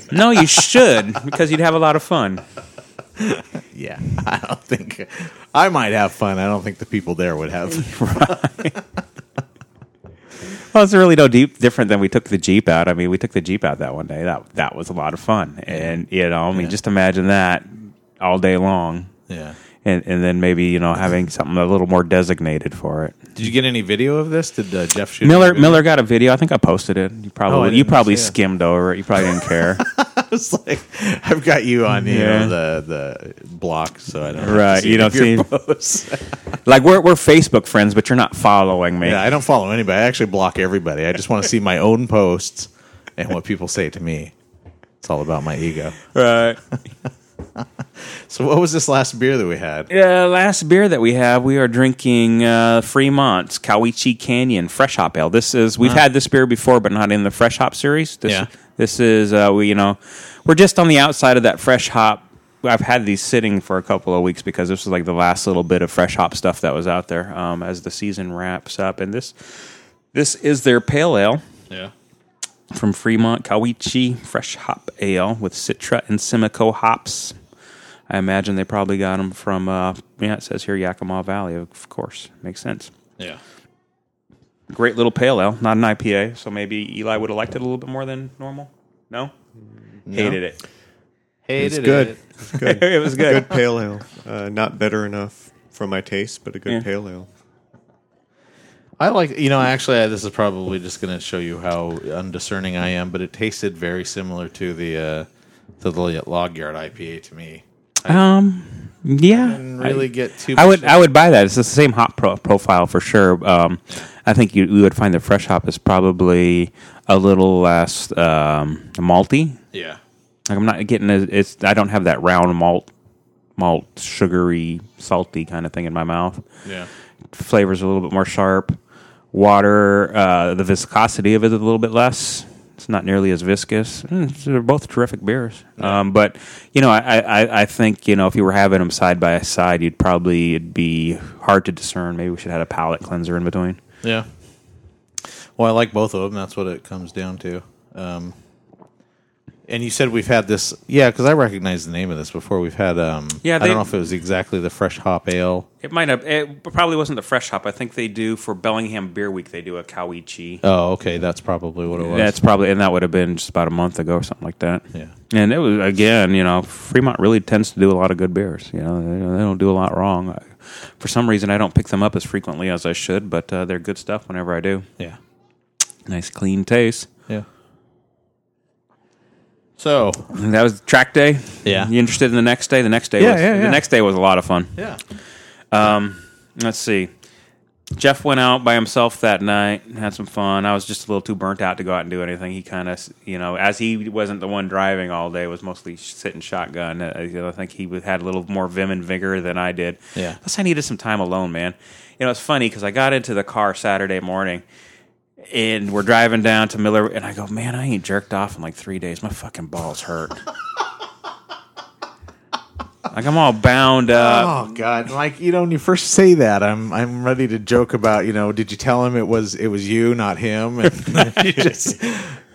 track? no, you should because you'd have a lot of fun. yeah, I don't think I might have fun. I don't think the people there would have. Well, it's really no deep different than we took the Jeep out. I mean, we took the Jeep out that one day. That that was a lot of fun, and you know, I mean, Yeah. just imagine that all day long, yeah. and and then maybe you know having something a little more designated for it. Did you get any video of this? Did uh, Jeff shoot? Miller? Miller got a video. I think I posted it. You Oh, probably didn't you probably see it. skimmed over it. You probably didn't care. I was like, I've got you on you Yeah. know, the the block, so I don't Right, see you don't see- posts. like we're we're Facebook friends, but you're not following me. yeah, I don't follow anybody. I actually block everybody. I just want to see my own posts and what people say to me. It's all about my ego. Right. So, what was this last beer that we had? Uh, last beer that we have, we are drinking uh, Fremont's Cowiche Canyon Fresh Hop Ale. This is we've had this beer before, but not in the Fresh Hop series. This, Yeah. This is uh, we you know we're just on the outside of that fresh hop I've had these sitting for a couple of weeks because this was like the last little bit of fresh hop stuff that was out there um, as the season wraps up. And this this is their pale ale Yeah. from Fremont Cowiche Fresh Hop Ale with Citra and Simcoe hops. I imagine they probably got them from, uh, yeah, it says here Yakima Valley, of course. Makes sense. Yeah. Great little pale ale, not an IPA, so maybe Eli would have liked it a little bit more than normal. No? Hated it. Hated It's good. it. It's good. it was good. good pale ale. Uh, not bitter enough for my taste, but a good Yeah. pale ale. I like, you know, actually, uh, this is probably just going to show you how undiscerning I am, but it tasted very similar to the uh, to the Log Yard IPA to me. Um, yeah. Didn't really get too. I would I would buy that. It's the same hop pro- profile for sure. Um, I think you, you would find the fresh hop is probably a little less um, malty. Yeah. Like I'm not getting as it's. I don't have that round malt, malt sugary, salty kind of thing in my mouth. Yeah. Flavors a little bit more sharp. Water, uh, the viscosity of it is a little bit less. It's not nearly as viscous. Mm, they're both terrific beers. Um, but you know, I, I, I think you know if you were having them side by side, you'd probably it'd be hard to discern. Maybe we should have a palate cleanser in between. Yeah. Well, I like both of them. That's what it comes down to. Um, and you said we've had this, yeah, because I recognize the name of this before. We've had, um, Yeah, I don't know if it was exactly the fresh hop ale. It might have. It probably wasn't the fresh hop. I think they do for Bellingham Beer Week. They do a Cowiche. Oh, okay, that's probably what it was. That's probably, and that would have been just about a month ago or something like that. yeah, And it was again, you know, Fremont really tends to do a lot of good beers. You know, they, they don't do a lot wrong. I, for some reason, I don't pick them up as frequently as I should, but uh, they're good stuff whenever I do. yeah, Nice, clean taste. yeah. So, that was track day. Yeah. You interested in the next day? The next day. Yeah, was, yeah, yeah. The next day was a lot of fun. yeah, Um, Let's see. Jeff went out by himself that night, and had some fun. I was just a little too burnt out to go out and do anything. He kind of, you know, as he wasn't the one driving all day, was mostly sitting shotgun. Uh, I think he had a little more vim and vigor than I did. Yeah. Plus, I needed some time alone, man. You know, it's funny because I got into the car Saturday morning, and we're driving down to Miller, and I go, man, I ain't jerked off in like three days. My fucking balls hurt. like I'm all bound up. Oh God! Like you know, when you first say that, I'm I'm ready to joke about you know. Did you tell him it was it was you, not him? And just,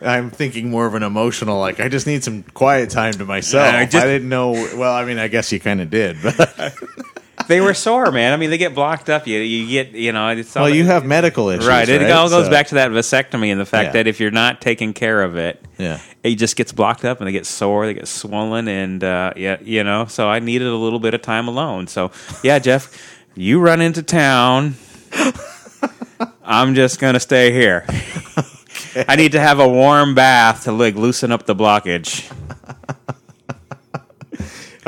I'm thinking more of an emotional. Like I just need some quiet time to myself. I I, just- didn't know. Well, I mean, I guess you kind of did, but they were sore, man. I mean, they get blocked up. You you get you know. It's all well, you have medical issues, right. It all goes So- back to that vasectomy and the fact Yeah. that if you're not taking care of it, Yeah. it just gets blocked up and they get sore, they get swollen, and uh, yeah, you know. So I needed a little bit of time alone. So yeah, Jeff, you run into town. I'm just gonna stay here. I need to have a warm bath to like loosen up the blockage.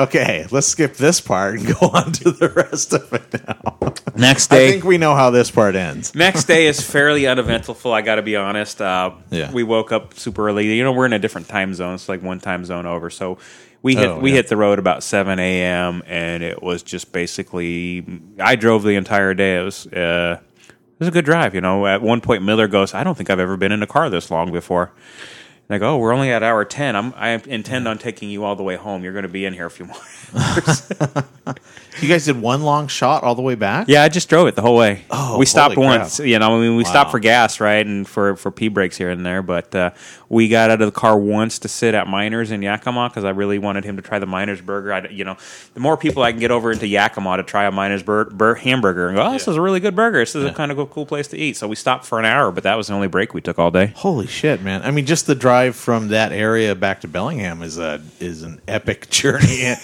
Okay, let's skip this part and go on to the rest of it now. Next day, I think we know how this part ends. Next day is fairly uneventful. I got to be honest. Uh, Yeah. we woke up super early. You know, we're in a different time zone. It's like one time zone over. So we hit Oh, we yeah. hit the road about seven a.m. and it was just basically. I drove the entire day. It was uh, it was a good drive. You know, at one point Miller goes, "I don't think I've ever been in a car this long before." And I go, "Oh, we're only at hour ten. I'm I intend on taking you all the way home. You're going to be in here a few more." You guys did one long shot all the way back. Yeah, I just drove it the whole way. Oh, we stopped once. You know, I mean, we Wow. stopped for gas, right, and for for pee breaks here and there. But uh, we got out of the car once to sit at Miners in Yakima because I really wanted him to try the Miners burger. I, you know, the more people I can get over into Yakima to try a Miners bur- bur- hamburger and go, oh, this is a really good burger. This is Yeah. a kind of a cool place to eat. So we stopped for an hour, but that was the only break we took all day. Holy shit, man! I mean, just the drive from that area back to Bellingham is a is an epic journey in,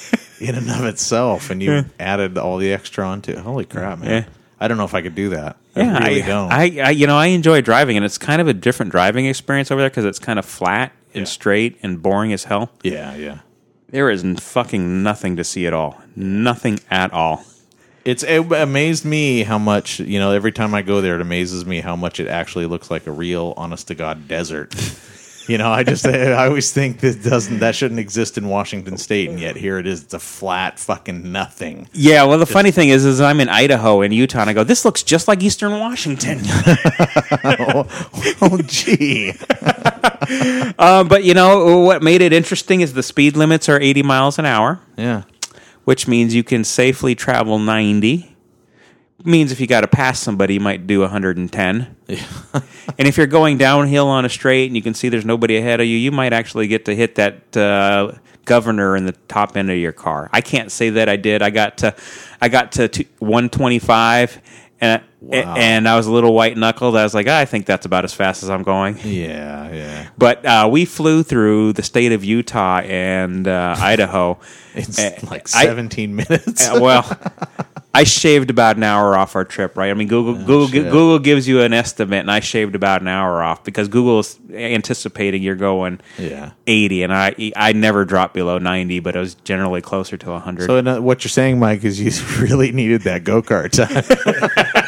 in and of itself, and you added all the extra onto it. Holy crap, man! Yeah. I don't know if I could do that. Yeah, I really I, don't. I, I, you know, I enjoy driving, and it's kind of a different driving experience over there because it's kind of flat and Yeah. straight and boring as hell. yeah, yeah. There is fucking nothing to see at all. Nothing at all. It's it amazed me how much you know. Every time I go there, it amazes me how much it actually looks like a real, honest to god desert. You know, I just I always think that doesn't that shouldn't exist in Washington State, and yet here it is. It's a flat fucking nothing. Yeah, well, the funny thing is, is I'm in Idaho and Utah, and I go, this looks just like Eastern Washington. Oh, gee. uh, but you know what made it interesting is the speed limits are 80 miles an hour, Yeah. which means you can safely travel 90. Means if you got to pass somebody, you might do 110. and if you're going downhill on a straight and you can see there's nobody ahead of you, you might actually get to hit that uh, governor in the top end of your car. I can't say that I did. I got to, I got to two- 125, and and I was a little white knuckled. I was like, "Ah, I think that's about as fast as I'm going. Yeah, yeah. But uh, we flew through the state of Utah and uh, Idaho. It's Uh, like I- 17 minutes. Uh, well, I shaved about an hour off our trip, right? I mean, Google Google Oh, shit. Google gives you an estimate, and I shaved about an hour off because Google is anticipating you're going yeah. 80, and I I never dropped below 90, but it was generally closer to 100. So uh, what you're saying, Mike, is you really needed that go kart time.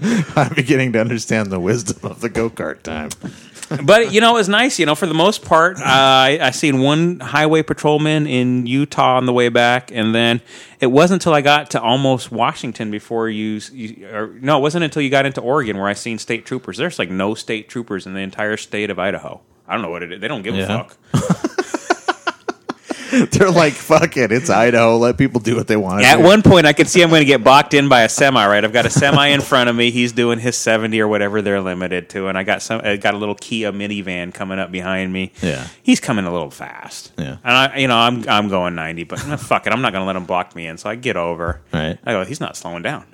I'm beginning to understand the wisdom of the go kart time. but you know, it was nice. You know, for the most part, uh, I, I seen one highway patrolman in Utah on the way back, and then it wasn't until I got to almost Washington before you. you or, no, it wasn't until you got into Oregon where I seen state troopers. There's like no state troopers in the entire state of Idaho. I don't know what it is. They don't give Yeah. a fuck. They're like, fuck it, it's Idaho. Let people do what they want. At do. one point, I could see I'm going to get blocked in by a semi. Right, I've got a semi in front of me. He's doing his 70 or whatever they're limited to, and I got some. I got a little Kia minivan coming up behind me. Yeah. he's coming a little fast. Yeah. and I, you know, I'm I'm going 90, but fuck it, I'm not going to let him block me in. So I get over. Right. I go, he's not slowing down.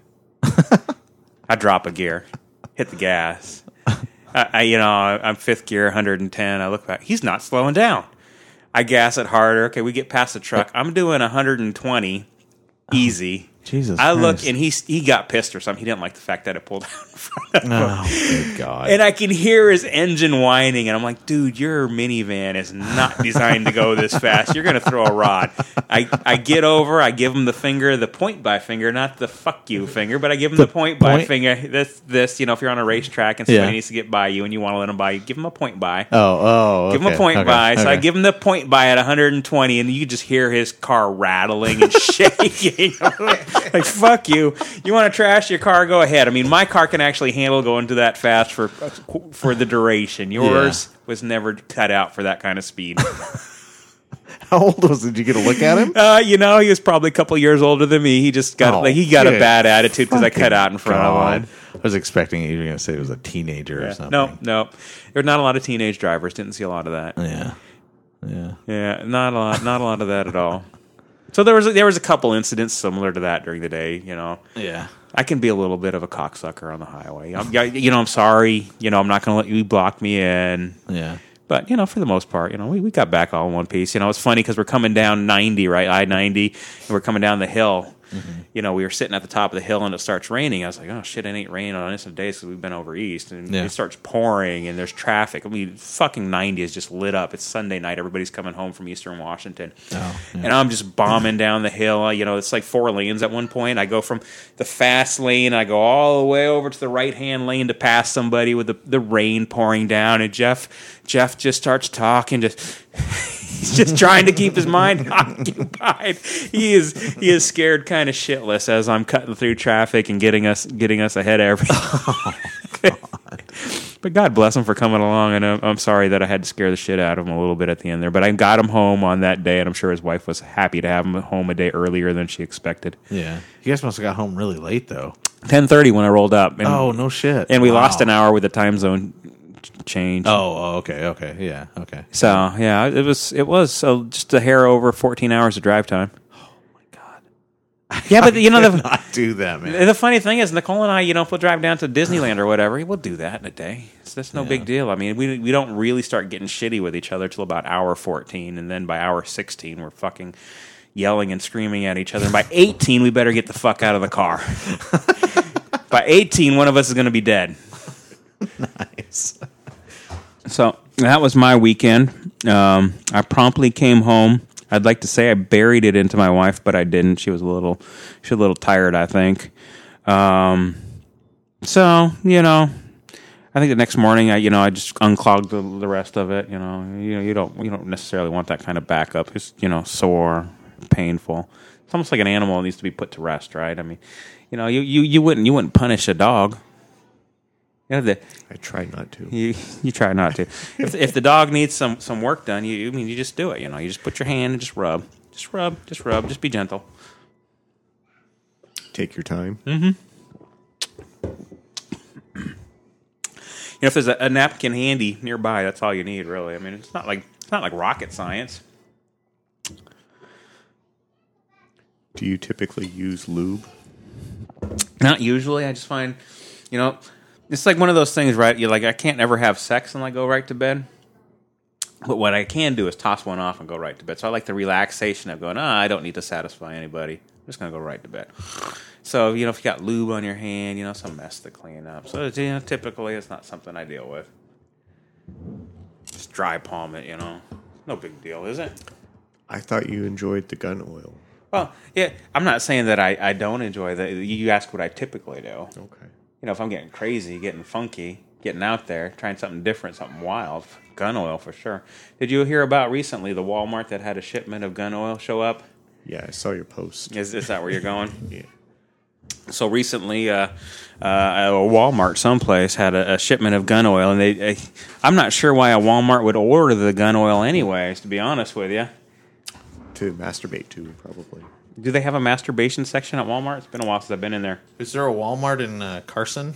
I drop a gear, hit the gas. I, I you know, I'm fifth gear, 110. I look back. He's not slowing down. I gas it harder. Okay, we get past the truck. I'm doing 120, easy. Jesus I look and he he got pissed or something. He didn't like the fact that I pulled out in front of oh, him. Oh, good God. And I can hear his engine whining, and I'm like, dude, your minivan is not designed to go this fast. You're going to throw a rod. I, I get over, I give him the finger, the point by finger, not the fuck you finger, but I give him the, point, point by finger. This, this, you know, if you're on a racetrack and somebody Yeah. needs to get by you and you want to let them by you, give him a point by. oh, oh. Give him a point okay, by. So I give him the point by at 120, and you just hear his car rattling and shaking. like, fuck you. You want to trash your car? Go ahead. I mean, my car can actually handle going to that fast for for the duration. Yours was never cut out for that kind of speed. How old was it? Did you get a look at him? Uh, you know, he was probably a couple years older than me. He just got Oh, like he got a bad attitude because I cut out in front God. of him. I was expecting you were going to say it was a teenager or something. No, no, there were not a lot of teenage drivers. Didn't see a lot of that. Yeah. Yeah. Yeah, not a lot, not a lot of that at all. So there was a, there was a couple incidents similar to that during the day. You know, Yeah. I can be a little bit of a cocksucker on the highway. I'm, you know, I'm sorry. You know, I'm not going to let you block me in. Yeah. But you know, for the most part, you know, we, we got back all in one piece. You know, it's funny because we're coming down 90, right, I 90, and we're coming down the hill. Mm-hmm. You know, we were sitting at the top of the hill and it starts raining. I was like, oh shit, it ain't raining on innocent days because we've been over east, and Yeah. it starts pouring and there's traffic. I mean, fucking 90 is just lit up. It's Sunday night. Everybody's coming home from Eastern Washington, Oh, yeah. and I'm just bombing down the hill. You know, it's like four lanes at one point. I go from the fast lane, I go all the way over to the right hand lane to pass somebody with the, the rain pouring down, and Jeff Jeff just starts talking, just he's just trying to keep his mind occupied. He is he is scared kind of shitless as I'm cutting through traffic and getting us getting us ahead of everything. But God bless him for coming along, and I'm, I'm sorry that I had to scare the shit out of him a little bit at the end there. But I got him home on that day, and I'm sure his wife was happy to have him home a day earlier than she expected. Yeah. You guys must have got home really late, though. Ten thirty when I rolled up, and, Oh, no shit. and we Wow. lost an hour with the time zone change. Oh, oh, okay. Okay. Yeah. Okay. So yeah, it was it was so just a hair over 14 hours of drive time. Oh my god! Yeah, but you know the Not do that, man. the funny thing is Nicole and I, you know, if we'll drive down to Disneyland or whatever, we'll do that in a day. It's that's no big deal. I mean, we we don't really start getting shitty with each other till about hour 14, and then by hour 16, we're fucking yelling and screaming at each other. And by 18, we better get the fuck out of the car. by 18, one of us is going to be dead. Nice. So that was my weekend. Um, I promptly came home. I'd like to say I buried it into my wife, but I didn't. She was a little, she was a little tired, I think. Um, so you know, I think the next morning, I you know I just unclogged the, the rest of it. You know, you know you don't you don't necessarily want that kind of backup. It's you know sore, painful. It's almost like an animal needs to be put to rest, right? I mean, you know, you you, you wouldn't you wouldn't punish a dog. You know, the, I try not to. you you try not to. if if the dog needs some some work done, you I mean you just do it. You know, you just put your hand and just rub, just rub, just rub, just be gentle. Take your time. Mm-hmm. You know, if there's a, a napkin handy nearby, that's all you need, really. I mean, it's not like it's not like rocket science. Do you typically use lube? Not usually. I just find, you know, it's like one of those things, right? You're like, I can't ever have sex and like go right to bed. But what I can do is toss one off and go right to bed. So I like the relaxation of going, ah, I don't need to satisfy anybody. I'm just gonna go right to bed. So you know, if you got lube on your hand, you know, some mess to clean up. So you know, typically it's not something I deal with. Just dry palm it, you know. No big deal, is it? I thought you enjoyed the gun oil. Well, yeah, I'm not saying that I, I don't enjoy that. You ask what I typically do. Okay. You know, if I'm getting crazy, getting funky, getting out there, trying something different, something wild, gun oil for sure. Did you hear about recently the Walmart that had a shipment of gun oil show up? Yeah, I saw your post. Is, is that where you're going? Yeah. so recently, uh, uh, a Walmart someplace had a, a shipment of gun oil, and they, I, I'm not sure why a Walmart would order the gun oil anyways. To be honest with you, To masturbate to, probably. Do they have a masturbation section at Walmart? It's been a while since I've been in there. Is there a Walmart in uh, Carson?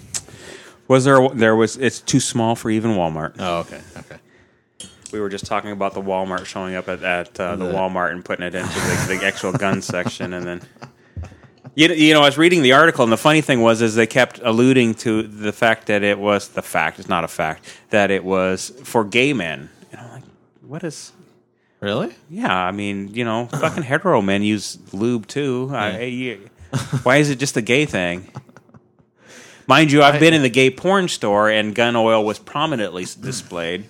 Was there? A, there was. It's too small for even Walmart. Oh, okay, okay. We were just talking about the Walmart showing up at, at uh, the The- Walmart and putting it into the, the actual gun section, and then you, you know I was reading the article, and the funny thing was is they kept alluding to the fact that it was the fact. It's not a fact that it was for gay men. And I'm like, what is? Really? Yeah, I mean, you know, fucking hetero men use lube too. I, you- why is it just a gay thing? Mind you, I've been in the gay porn store and gun oil was prominently s- displayed,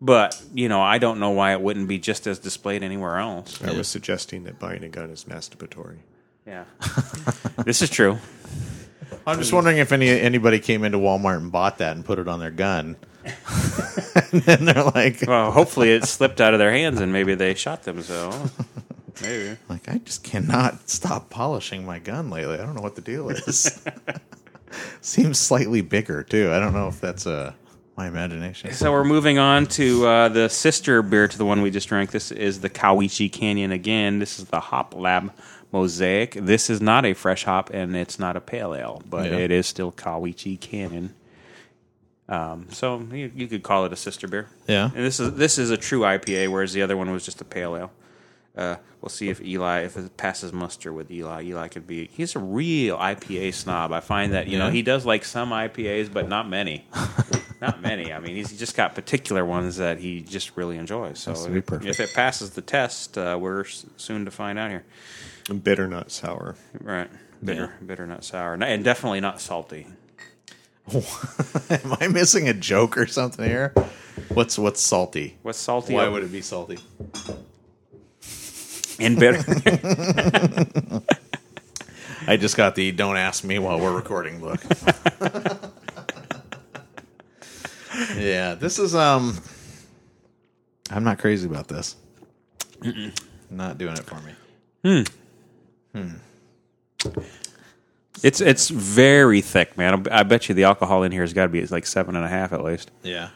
but you know, I don't know why it wouldn't be just as displayed anywhere else. I was suggesting that buying a gun is masturbatory. Yeah, this is true. I'm just wondering if any anybody came into Walmart and bought that and put it on their gun, and then they're like, Well, hopefully, it slipped out of their hands and maybe they shot themselves. Maybe. like I just cannot stop polishing my gun lately. I don't know what the deal is. Seems slightly bigger too. I don't know if that's uh, my imagination. So we're moving on to uh, the sister beer to the one we just drank. This is the Cowiche Canyon again. This is the Hop Lab Mosaic. This is not a fresh hop and it's not a pale ale, but Yeah. it is still Cowiche Canyon. Um, so you, you could call it a sister beer. Yeah. And this is this is a true IPA, whereas the other one was just a pale ale. Uh, we'll see if Eli, if it passes muster with Eli. Eli could be. He's a real IPA snob. I find that you know he does like some IPAs, but not many. not many. I mean, he's just got particular ones that he just really enjoys. So Has to be if, if it passes the test, uh, we're s- soon to find out here. Bitter, not sour. Right, bitter, bitter, not sour, and definitely not salty. Am I missing a joke or something here? What's what's salty? What's salty? Why would it be salty? and bitter? I just got the "Don't ask me while we're recording" look. yeah, this is um. I'm not crazy about this. Not doing it for me. It's it's very thick, man. I bet you the alcohol in here has got to be like seven and a half at least. Yeah,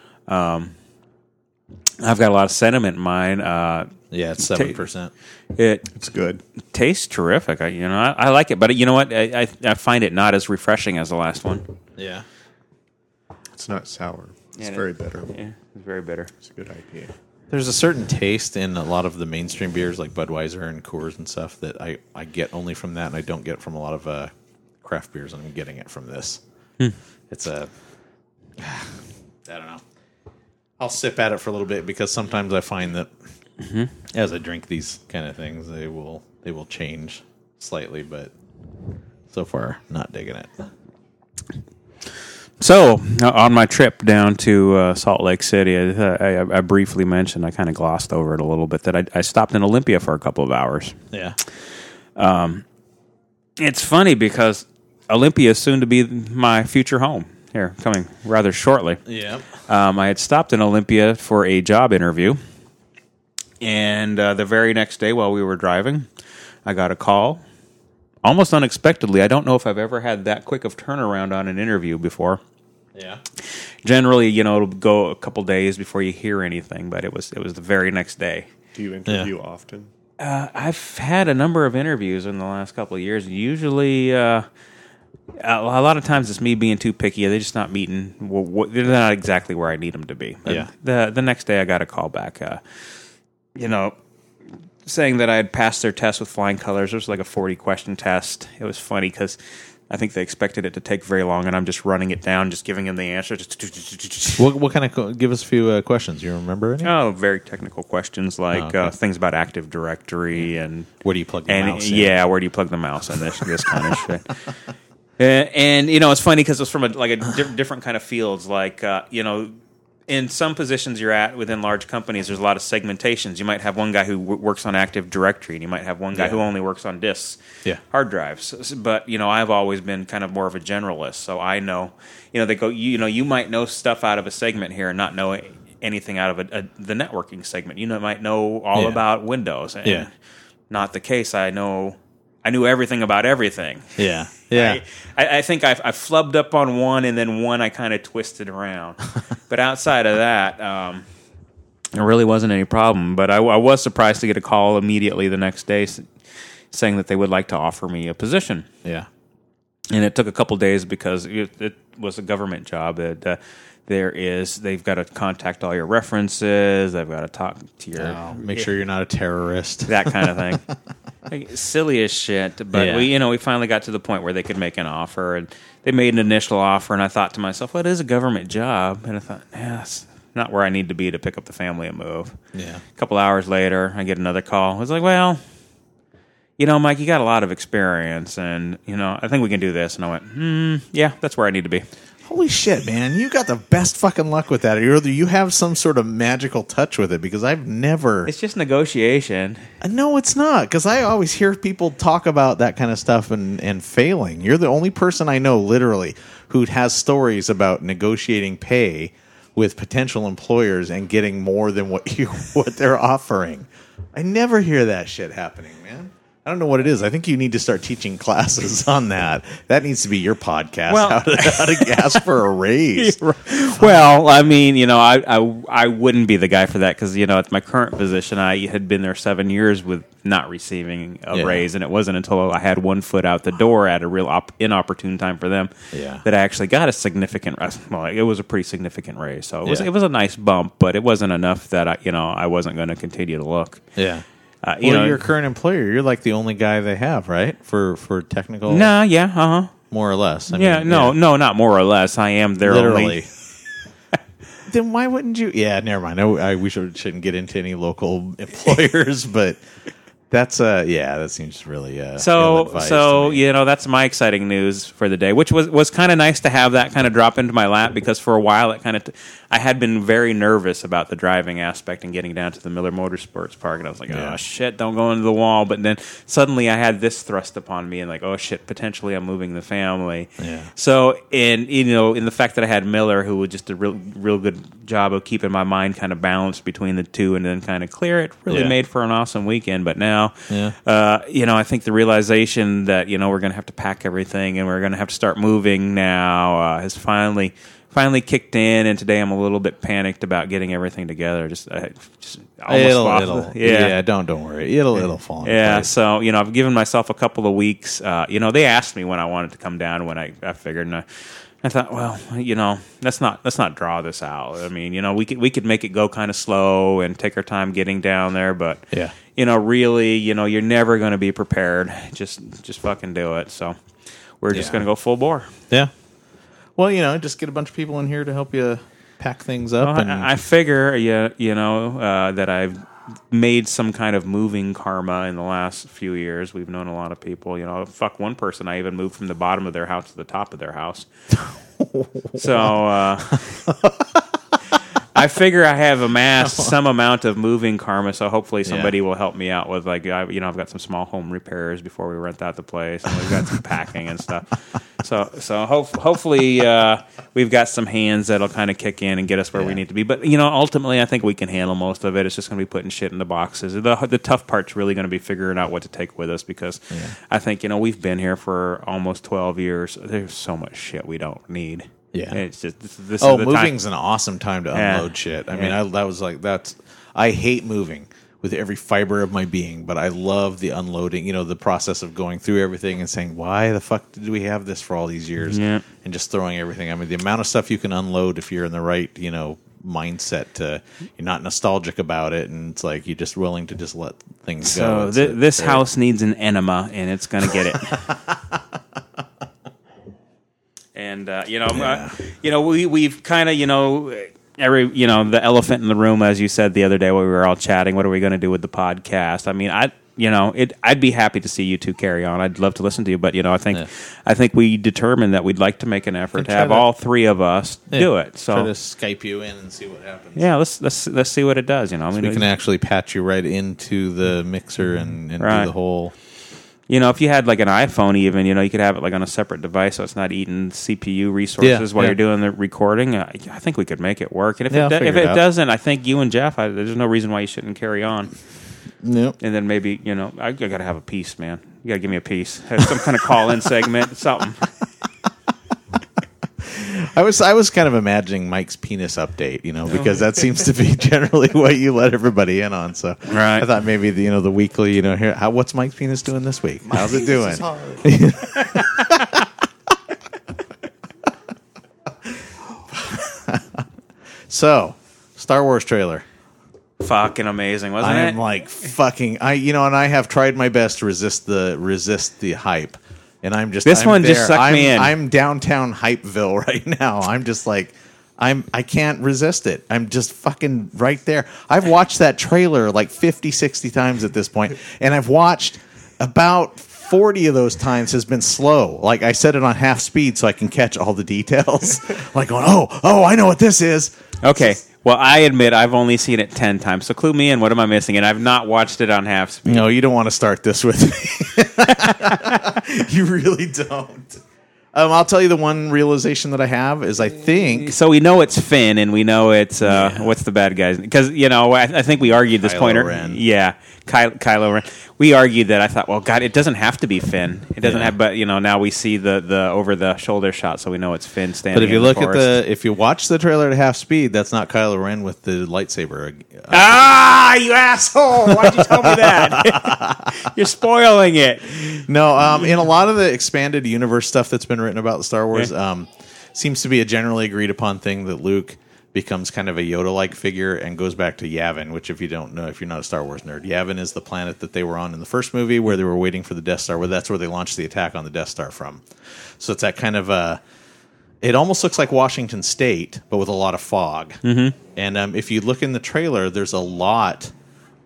I've got a lot of sentiment in mine. Uh, yeah, it's seven percent. it It's good. tastes terrific. I, you know, I, I like it, but you know what? I, I I find it not as refreshing as the last one. Yeah, It's not sour. It's Yeah, very bitter. Yeah, it's very bitter. It's a good IPA. there's a certain taste in a lot of the mainstream beers like Budweiser and Coors and stuff that I I get only from that, and I don't get from a lot of uh, craft beers. and I'm getting it from this. It's a I don't know. I'll sip at it for a little bit because sometimes I find that as I drink these kind of things, they will they will change slightly, but so far not digging it. So uh, on my trip down to uh, Salt Lake City, I, I, I briefly mentioned, I kind of glossed over it a little bit, that I, I stopped in Olympia for a couple of hours. Yeah, um, It's funny because Olympia is soon to be my future home. here coming rather shortly. Yeah. Um, I had stopped in Olympia for a job interview, and uh, the very next day, while we were driving, I got a call, almost unexpectedly. I don't know if I've ever had that quick of turnaround on an interview before. Yeah. Generally, you know, it'll go a couple days before you hear anything, but it was it was the very next day. Do you interview often? Uh, I've had a number of interviews in the last couple of years. Usually, uh, a a lot of times it's me being too picky. They're just not meeting. wh- They're not exactly where I need them to be. But Yeah. The the next day, I got a call back. Uh, you know, saying that I had passed their test with flying colors. It was like a forty question test. It was funny because. I think they expected it to take very long, and I'm just running it down, just giving them the answer. What, what kind of co- give us a few uh, questions? You remember any? oh, very technical questions like Oh, okay. uh, things about Active Directory and Where do you plug the and mouse? in? yeah, where do you plug the mouse and this this kind of shit. Uh, and you know, it's funny because it's from a, like a di- different kind of fields. Like uh, you know, in some positions you're at within large companies, there's a lot of segmentations. You might have one guy who w- works on Active Directory, and you might have one guy Yeah. who only works on disks, Yeah. hard drives. But you know, I've always been kind of more of a generalist, so I know. You know, they go. You, you know, you might know stuff out of a segment here and not know anything out of a, a, the networking segment. You know, might know all Yeah. about Windows. And Yeah. Not the case. I know. I knew everything about everything. Yeah. Yeah. I, I, think I, I flubbed up on one, and then one I kind of twisted around. but outside of that, um, there really wasn't any problem. But I, I was surprised to get a call immediately the next day saying that they would like to offer me a position. yeah. And it took a couple days because it, it was a government job. It, uh, there is they've got to contact all your references. They've got to talk to your Oh, make sure you're not a terrorist. that kind of thing. Like, silly as shit. But Yeah. we, you know, we finally got to the point where they could make an offer, and they made an initial offer, and I thought to myself, "Well, it is a government job," and I thought, "Yeah, it's not where I need to be to pick up the family and move." Yeah. A couple hours later, I get another call. It's like, "Well." You know, Mike, you got a lot of experience, and you know, I think we can do this. And I went, "Hmm, yeah, that's where I need to be." Holy shit, man! You got the best fucking luck with that. Or you have some sort of magical touch with it because I've never. It's just negotiation. Uh, no, it's not. Because I always hear people talk about that kind of stuff and, and failing. You're the only person I know, literally, who has stories about negotiating pay with potential employers and getting more than what you what they're offering. I never hear that shit happening, man. I don't know what it is. I think you need to start teaching classes on that. That needs to be your podcast. Well- how, to, how to ask for a raise. Well, I mean, you know, I I, I wouldn't be the guy for that because you know, at my current position, I had been there seven years with not receiving a Yeah. raise, and it wasn't until I had one foot out the door at a real op- inopportune time for them Yeah. that I actually got a significant. Well, it was a pretty significant raise, so it was Yeah. it was a nice bump, but it wasn't enough that I you know I wasn't going to continue to look. Yeah. Uh, you well, know, your current employer, you're like the only guy they have, right? For for technical, nah, yeah, uh huh. more or less. I Yeah, mean, no, no, not more or less. I am their literally. only. then why wouldn't you? Yeah, never mind. I, I we should, shouldn't get into any local employers, but that's uh, yeah, that seems really uh, So, ill-advised so to me. you know, that's my exciting news for the day, which was was kind of nice to have that kind of drop into my lap because for a while it kind of t- I had been very nervous about the driving aspect and getting down to the Miller Motorsports Park, and I was like, Yeah. oh shit, don't go into the wall. But then suddenly I had this thrust upon me, and like, oh shit, potentially I'm moving the family. Yeah. So, and you know, in the fact that I had Miller, who was just a real, real good job of keeping my mind kind of balanced between the two, and then kind of clear it, really Yeah. made for an awesome weekend. But now, Yeah. uh, you know, I think the realization that you know we're going to have to pack everything and we're going to have to start moving now uh, has finally finally kicked in. And today I'm a little bit panicked about getting everything together. Just, uh, just almost it'll, it'll yeah. yeah. don't don't worry, it'll it'll fall. Yeah, place. so you know, I've given myself a couple of weeks. Uh, you know, they asked me when I wanted to come down. When I, I figured, and I, I thought, well, you know, let's not let's not draw this out. I mean, you know, we could we could make it go kind of slow and take our time getting down there, but Yeah. you know, really, you know, you're never going to be prepared. Just just fucking do it. So we're just going to go full bore. yeah. Well, you know, just get a bunch of people in here to help you pack things up. Well, and I, I figure, you, you know, uh, that I've made some kind of moving karma in the last few years. We've known a lot of people. You know, fuck one person. I even moved from the bottom of their house to the top of their house. so uh, I figure I have amassed some amount of moving karma, so hopefully somebody will help me out with like I, you know I've got some small home repairs before we rent out the place, and we've got some packing and stuff. So so hope, hopefully uh, we've got some hands that'll kind of kick in and get us where we need to be. But you know ultimately I think we can handle most of it. It's just going to be putting shit in the boxes. The the tough part's really going to be figuring out what to take with us because I think you know we've been here for almost twelve years. There's so much shit we don't need. Yeah. it's just this, this Oh, is the time- moving's an awesome time to Yeah. unload shit. I mean, I, that was like that's. I hate moving with every fiber of my being, but I love the unloading. You know, the process of going through everything and saying, "Why the fuck did we have this for all these years?" Yeah. And just throwing everything. I mean, the amount of stuff you can unload if you're in the right, you know, mindset to you're not nostalgic about it, and it's like you're just willing to just let things go. So th- this very- house needs an enema, and it's going to get it. and uh, you know, uh, you know, we we've kind of you know every you know the elephant in the room, as you said the other day when we were all chatting. What are we going to do with the podcast? I mean, I. You know, it. I'd be happy to see you two carry on. I'd love to listen to you, but you know, I think, Yeah. I think we determined that we'd like to make an effort to have to- all three of us Yeah. do it. So Try So, to Skype you in and see what happens. yeah, let's let's let's see what it does. You know, I mean, We can actually patch you right into the mixer and, and Right. do the whole. You know, if you had like an iPhone, even you know, you could have it like on a separate device, so it's not eating CPU resources Yeah, while yeah. you're doing the recording. I, I think we could make it work. And if Yeah, I'll it do- if figure it it out. doesn't, I think you and Jeff, I, there's no reason why you shouldn't carry on. Nope. And then maybe you know, I, I got to have a piece, man. You got to give me a piece, Have some kind of call in segment, something. I was I was kind of imagining Mike's penis update, you know, because that seems to be generally what you let everybody in on. So Right. I thought maybe the, you know the weekly, you know, here how what's Mike's penis doing this week? How's it doing? So, Star Wars trailer. Fucking amazing, wasn't it? I it? am like fucking I you know, and I have tried my best to resist the resist the hype. And I'm just This I'm one just there. sucked I'm, me in. I'm downtown Hypeville right now. I'm just like I'm I can't resist it. I'm just fucking right there. I've watched that trailer like 50 60 times at this point and I've watched about 40 of those times has been slow. Like I set it on half speed so I can catch all the details. like going, "Oh, oh, I know what this is." okay. Well, I admit I've only seen it ten times. So clue me in. What am I missing? And I've not watched it on half speed. No, you don't want to start this with me. you really don't. Um, I'll tell you the one realization that I have is I think So we know it's Finn, and we know it's uh, Yeah. what's the bad guys? Because you know, I, I think we argued this Kylo point. Ren. Yeah, Ky- Kylo Ren. We argued that I thought, well, God, it doesn't have to be Finn. It doesn't have, but you know, now we see the the over the shoulder shot, so we know it's Finn standing. But if you in look at forest. the, if you watch the trailer at half speed, that's not Kylo Ren with the lightsaber. Uh, ah, you asshole! Why'd you tell me that? You're spoiling it. no, um, in a lot of the expanded universe stuff that's been written about the Star Wars, um, seems to be a generally agreed upon thing that Luke becomes kind of a Yoda-like figure and goes back to Yavin. Which, if you don't know, if you're not a Star Wars nerd, Yavin is the planet that they were on in the first movie, where they were waiting for the Death Star. Where that's where they launched the attack on the Death Star from. So it's that kind of uh It almost looks like Washington State, but with a lot of fog. Mm-hmm. And um, if you look in the trailer, there's a lot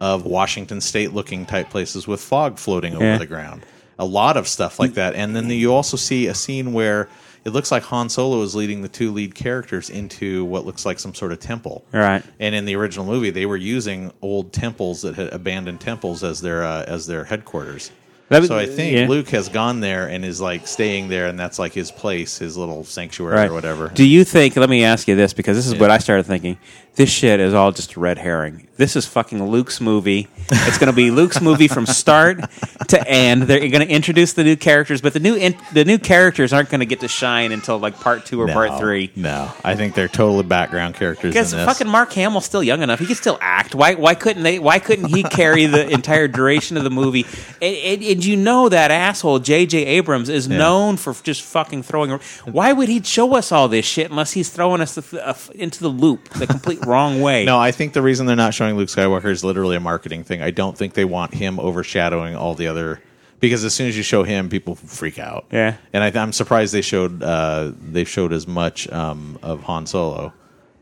of Washington State looking type places with fog floating over Yeah. the ground. A lot of stuff like that. And then you also see a scene where it looks like Han Solo is leading the two lead characters into what looks like some sort of temple. Right. And in the original movie, they were using old temples that had abandoned temples as their uh, as their headquarters. So I think yeah. Luke has gone there and is like staying there, and that's like his place, his little sanctuary Right. or whatever. Do you think? Let me ask you this because this is Yeah. what I started thinking. This shit is all just a red herring. This is fucking Luke's movie. It's going to be Luke's movie from start to end. They're going to introduce the new characters, but the new in, the new characters aren't going to get to shine until like part two or no, part three. No, I think they're totally background characters. Because fucking Mark Hamill's still young enough; he can still act. Why? Why couldn't they? Why couldn't he carry the entire duration of the movie? And, and, and you know that asshole J.J. Abrams is Yeah. known for just fucking throwing. Why would he show us all this shit unless he's throwing us the, uh, into the loop, the complete wrong way? No, I think the reason they're not showing Luke Skywalker is literally a marketing thing. I don't think they want him overshadowing all the other because as soon as you show him, people freak out. Yeah. and I, I'm surprised they showed uh, they showed as much um, of Han Solo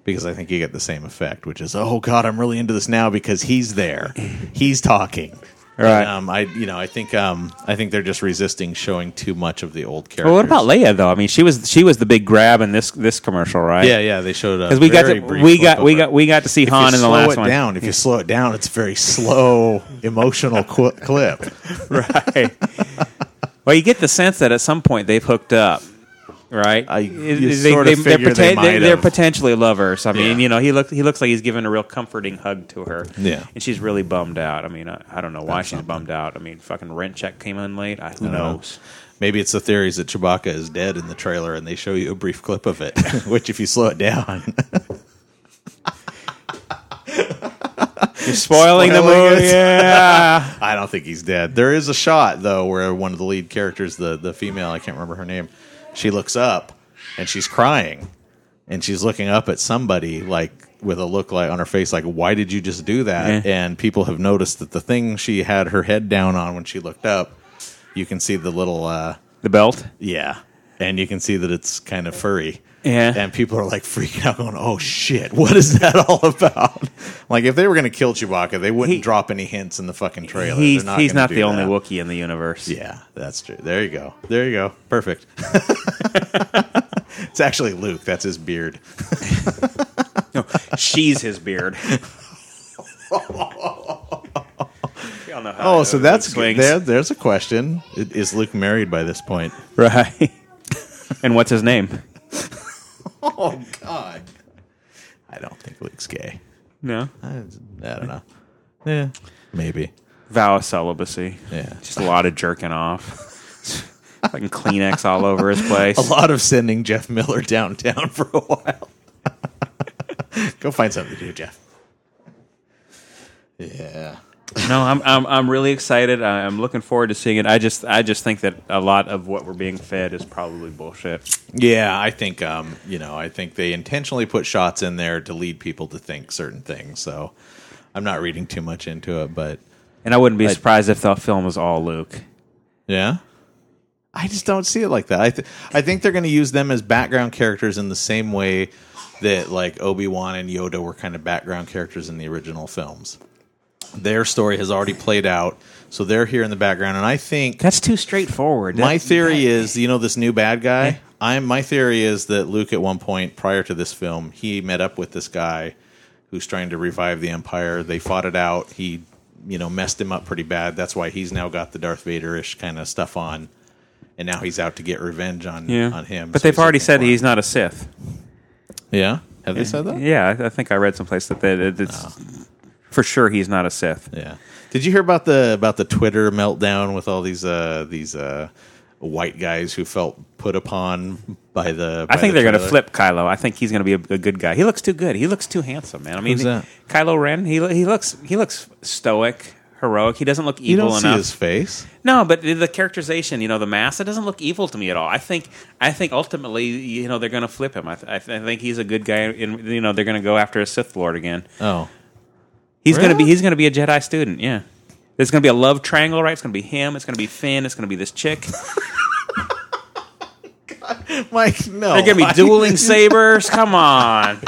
because I think you get the same effect, which is oh god, I'm really into this now because he's there, he's talking. Right. Um, I you know I think um I think they're just resisting showing too much of the old characters. Well, what about Leia though? I mean, she was she was the big grab in this this commercial, right? Yeah, yeah. They showed because we got to we got we got we got to see If Han in the slow last it one. down, if you slow it down, it's a very slow, emotional qu- clip. right. well, you get the sense that at some point they've hooked up, right? I- they, sort of they're, figure they poten- might they're potentially lovers. I mean, Yeah. you know, he look he looks like he's giving a real comforting hug to her. Yeah. and she's really bummed out. I mean, I, I don't know why That's she's something. bummed out. I mean, fucking rent check came in late. I, who I don't know. knows? Maybe it's the theories that Chewbacca is dead in the trailer, and they show you a brief clip of it. which, if you slow it down, You're spoiling, the movie. it. Yeah. I don't think he's dead. There is a shot though where one of the lead characters, the the female, I can't remember her name, she looks up and she's crying, and she's looking up at somebody like with a look like on her face like, "Why did you just do that?" Yeah. And people have noticed that the thing she had her head down on when she looked up, you can see the little uh the belt. yeah, and you can see that it's kind of furry. Yeah. And people are like freaking out, going, "Oh shit, what is that all about?" like if they were going to kill Chewbacca, they wouldn't He- drop any hints in the fucking trailer. He's They're he's not the only that. Wookiee in the universe. Yeah, that's true. There you go. There you go. Perfect. it's actually Luke. That's his beard. No, she's his beard. Know how Oh, so that's there. There's a question. Is Luke married by this point? right. and what's his name? Oh God. I don't think Luke's gay. No, I, I don't know. Yeah, maybe. vow of celibacy. Yeah. just a lot of jerking off. Fucking Kleenex all over his place. A lot of sending Jeff Miller downtown for a while. Go find something to do, Jeff. Yeah. No, I'm I'm I'm really excited. I'm looking forward to seeing it. I just I just think that a lot of what we're being fed is probably bullshit. Yeah, I think um, you know, I think they intentionally put shots in there to lead people to think certain things. So I'm not reading too much into it, but And I wouldn't be I- surprised if the film was all Luke. yeah. I just don't see it like that. I th- I think they're going to use them as background characters in the same way that like Obi-Wan and Yoda were kind of background characters in the original films. Their story has already played out, so they're here in the background and I think That's too straightforward. My theory is, you know, this new bad guy. I'm my theory is that Luke, at one point prior to this film, he met up with this guy who's trying to revive the Empire. They fought it out. He, you know, messed him up pretty bad. That's why he's now got the Darth Vader-ish kind of stuff on, and now he's out to get revenge on yeah. on him. But So they've he's already looking said for he's not a Sith. Yeah, have they said that? Yeah, I, I think I read someplace that, that it- it's oh. For sure he's not a Sith. Yeah. Did you hear about the about the Twitter meltdown with all these uh these uh white guys who felt put upon by the? I think the they're going to flip Kylo. I think he's going to be a, a good guy. He looks too good. He looks too handsome, man. I mean? Kylo Ren. He he looks he looks stoic, heroic. He doesn't look You evil enough. his face. No, but the- characterization, you know, the mask, it doesn't look evil to me at all. I think, I think ultimately, you know, they're going to flip him. I, th- I, th- I think he's a good guy. In, you know, they're going to go after a Sith Lord again. Oh. He's going to be he's going to be a Jedi student. Yeah, there's going to be a love triangle, right? It's going to be him. It's going to be Finn. It's going to be this chick. Mike, no. They're going to be dueling sabers. Come on.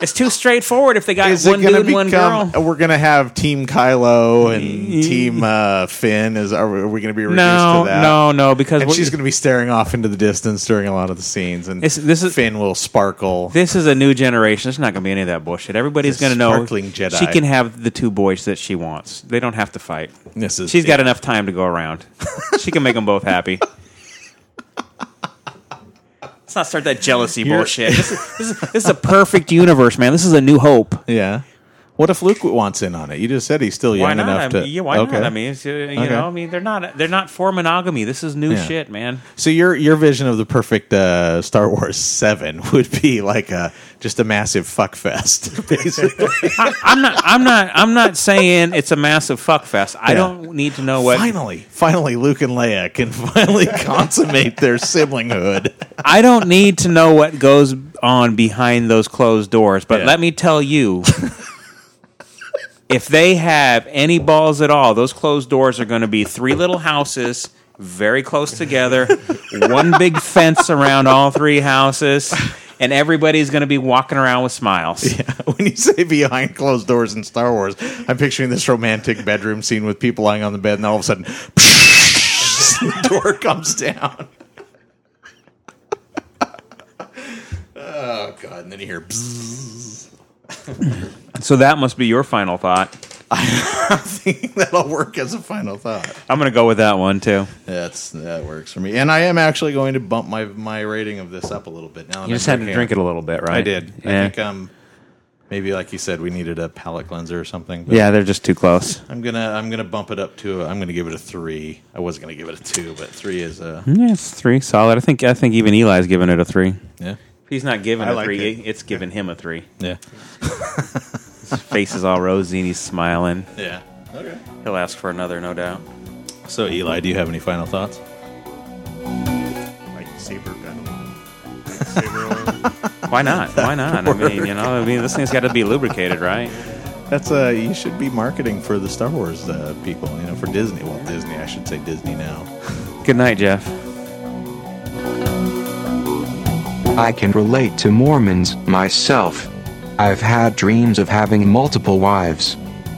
It's too straightforward if they got Is one it dude to and one become? girl. We're going to have Team Kylo and Team uh, Finn. Is are we, are we going to be reduced No, to that? no, no, because And what- she's going to be staring off into the distance during a lot of the scenes, and It's- this is- Finn will sparkle. This is a new generation. There's not going to be any of that bullshit. Everybody's going to know sparkling Jedi. she can have the two boys that she wants. They don't have to fight. This is She's got enough time to go around. she can make them both happy. Let's not start that jealousy bullshit. This is, this, is, this is a perfect universe, man. This is a new hope. Yeah. What if Luke wants in on it? You just said he's still young Why not? enough I to. mean, yeah, why okay. not? I mean, uh, you Okay. know, I mean, they're not they're not for monogamy. This is new Yeah. shit, man. So your your vision of the perfect uh, Star Wars Seven would be like a just a massive fuck fest, basically. I, I'm not. I'm not. I'm not saying it's a massive fuck fest. I Yeah. don't need to know what. finally, finally, Luke and Leia can finally consummate their siblinghood. I don't need to know what goes on behind those closed doors, but Yeah. let me tell you if they have any balls at all, those closed doors are going to be three little houses very close together, one big fence around all three houses. and everybody's going to be walking around with smiles. Yeah. when you say behind closed doors in Star Wars, I'm picturing this romantic bedroom scene with people lying on the bed, and all of a sudden, the door comes down. oh god! And then you hear. Bzzz. So that must be your final thought. I think that'll work as a final thought. I'm going to go with that one too. That's that works for me, and I am actually going to bump my my rating of this up a little bit now. You I'm just had to drinking drink it a little bit, right? I did. I think um, maybe like you said we needed a palate cleanser or something. but- yeah, they're just too close. I'm gonna I'm gonna bump it up to I'm gonna give it a three. I was gonna give it a two, but three is a Yeah, it's three solid. I think I think even Eli's giving it a three. yeah He's not giving I a like three. it. It's giving him a three. yeah His face is all rosy and he's smiling. yeah. Okay. He'll ask for another, no doubt. So Eli, do you have any final thoughts? Like saber gun. Saber oil. Why not? Why not? I mean, you know, I mean, this thing's got to be lubricated, right? That's uh you should be marketing for the Star Wars uh, people. You know, for Disney. Well, Disney. I should say Disney now. Good night, Jeff. I can relate to Mormons myself. I've had dreams of having multiple wives.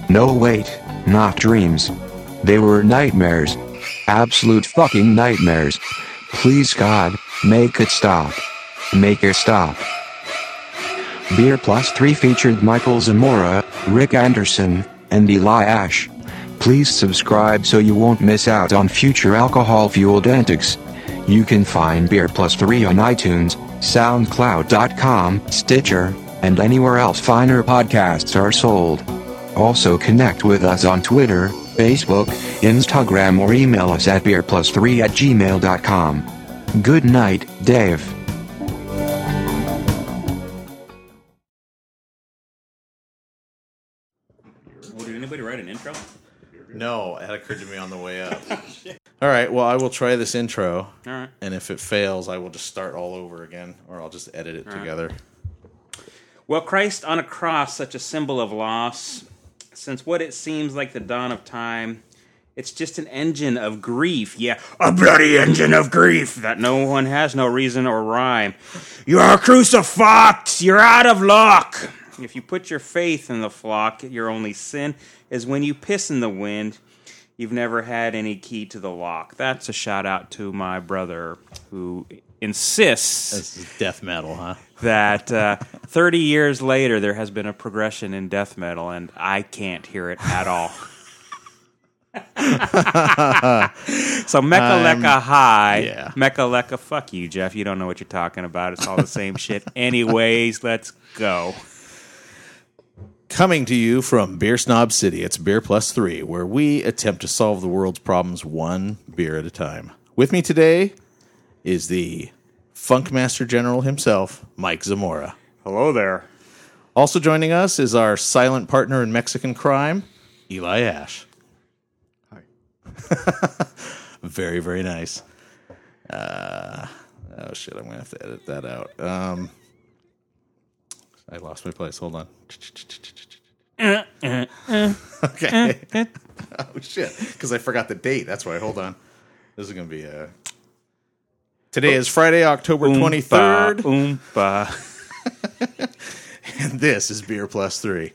No, wait, not dreams. They were nightmares. Absolute fucking nightmares. Please, God, make it stop. Make it stop. Beer Plus 3 featured Michael Zamora, Rick Anderson, and Eli Ash. Please subscribe so you won't miss out on future alcohol fueled antics. You can find Beer Plus 3 on iTunes, SoundCloud.com, Stitcher, and anywhere else finer podcasts are sold. Also connect with us on Twitter, Facebook, Instagram, or email us at beerplus3 at gmail.com. Good night, Dave. Well, did anybody write an intro? No, that occurred to me on the way up. Oh, all right. Well, I will try this intro, All right. and if it fails, I will just start all over again, or I'll just edit it together. Well, Christ on a cross, such a symbol of loss, since what it seems like the dawn of time, it's just an engine of grief. Yeah, a bloody engine of grief that no one has no reason or rhyme. You're crucified. You're out of luck. If you put your faith in the flock, your only sin is when you piss in the wind. You've never had any key to the lock. That's a shout out to my brother who insists This is death metal, huh? that uh, 30 years later there has been a progression in death metal and i can't hear it at all so Mecha high yeah. Mecha fuck you jeff you don't know what you're talking about it's all the same shit anyways let's go Coming to you from Beer Snob City, it's Beer Plus Three, where we attempt to solve the world's problems one beer at a time. With me today is the Funkmaster General himself, Mike Zamora. hello there Also joining us is our silent partner in Mexican crime, Eli Ash. Hi. Very, very nice. Uh, oh shit, I'm gonna have to edit that out. Um, I lost my place. Hold on. Okay. oh shit, because I forgot the date. That's why. Hold on. This is gonna be a. Today is Friday, October twenty third, oompa. and this is Beer Plus Three.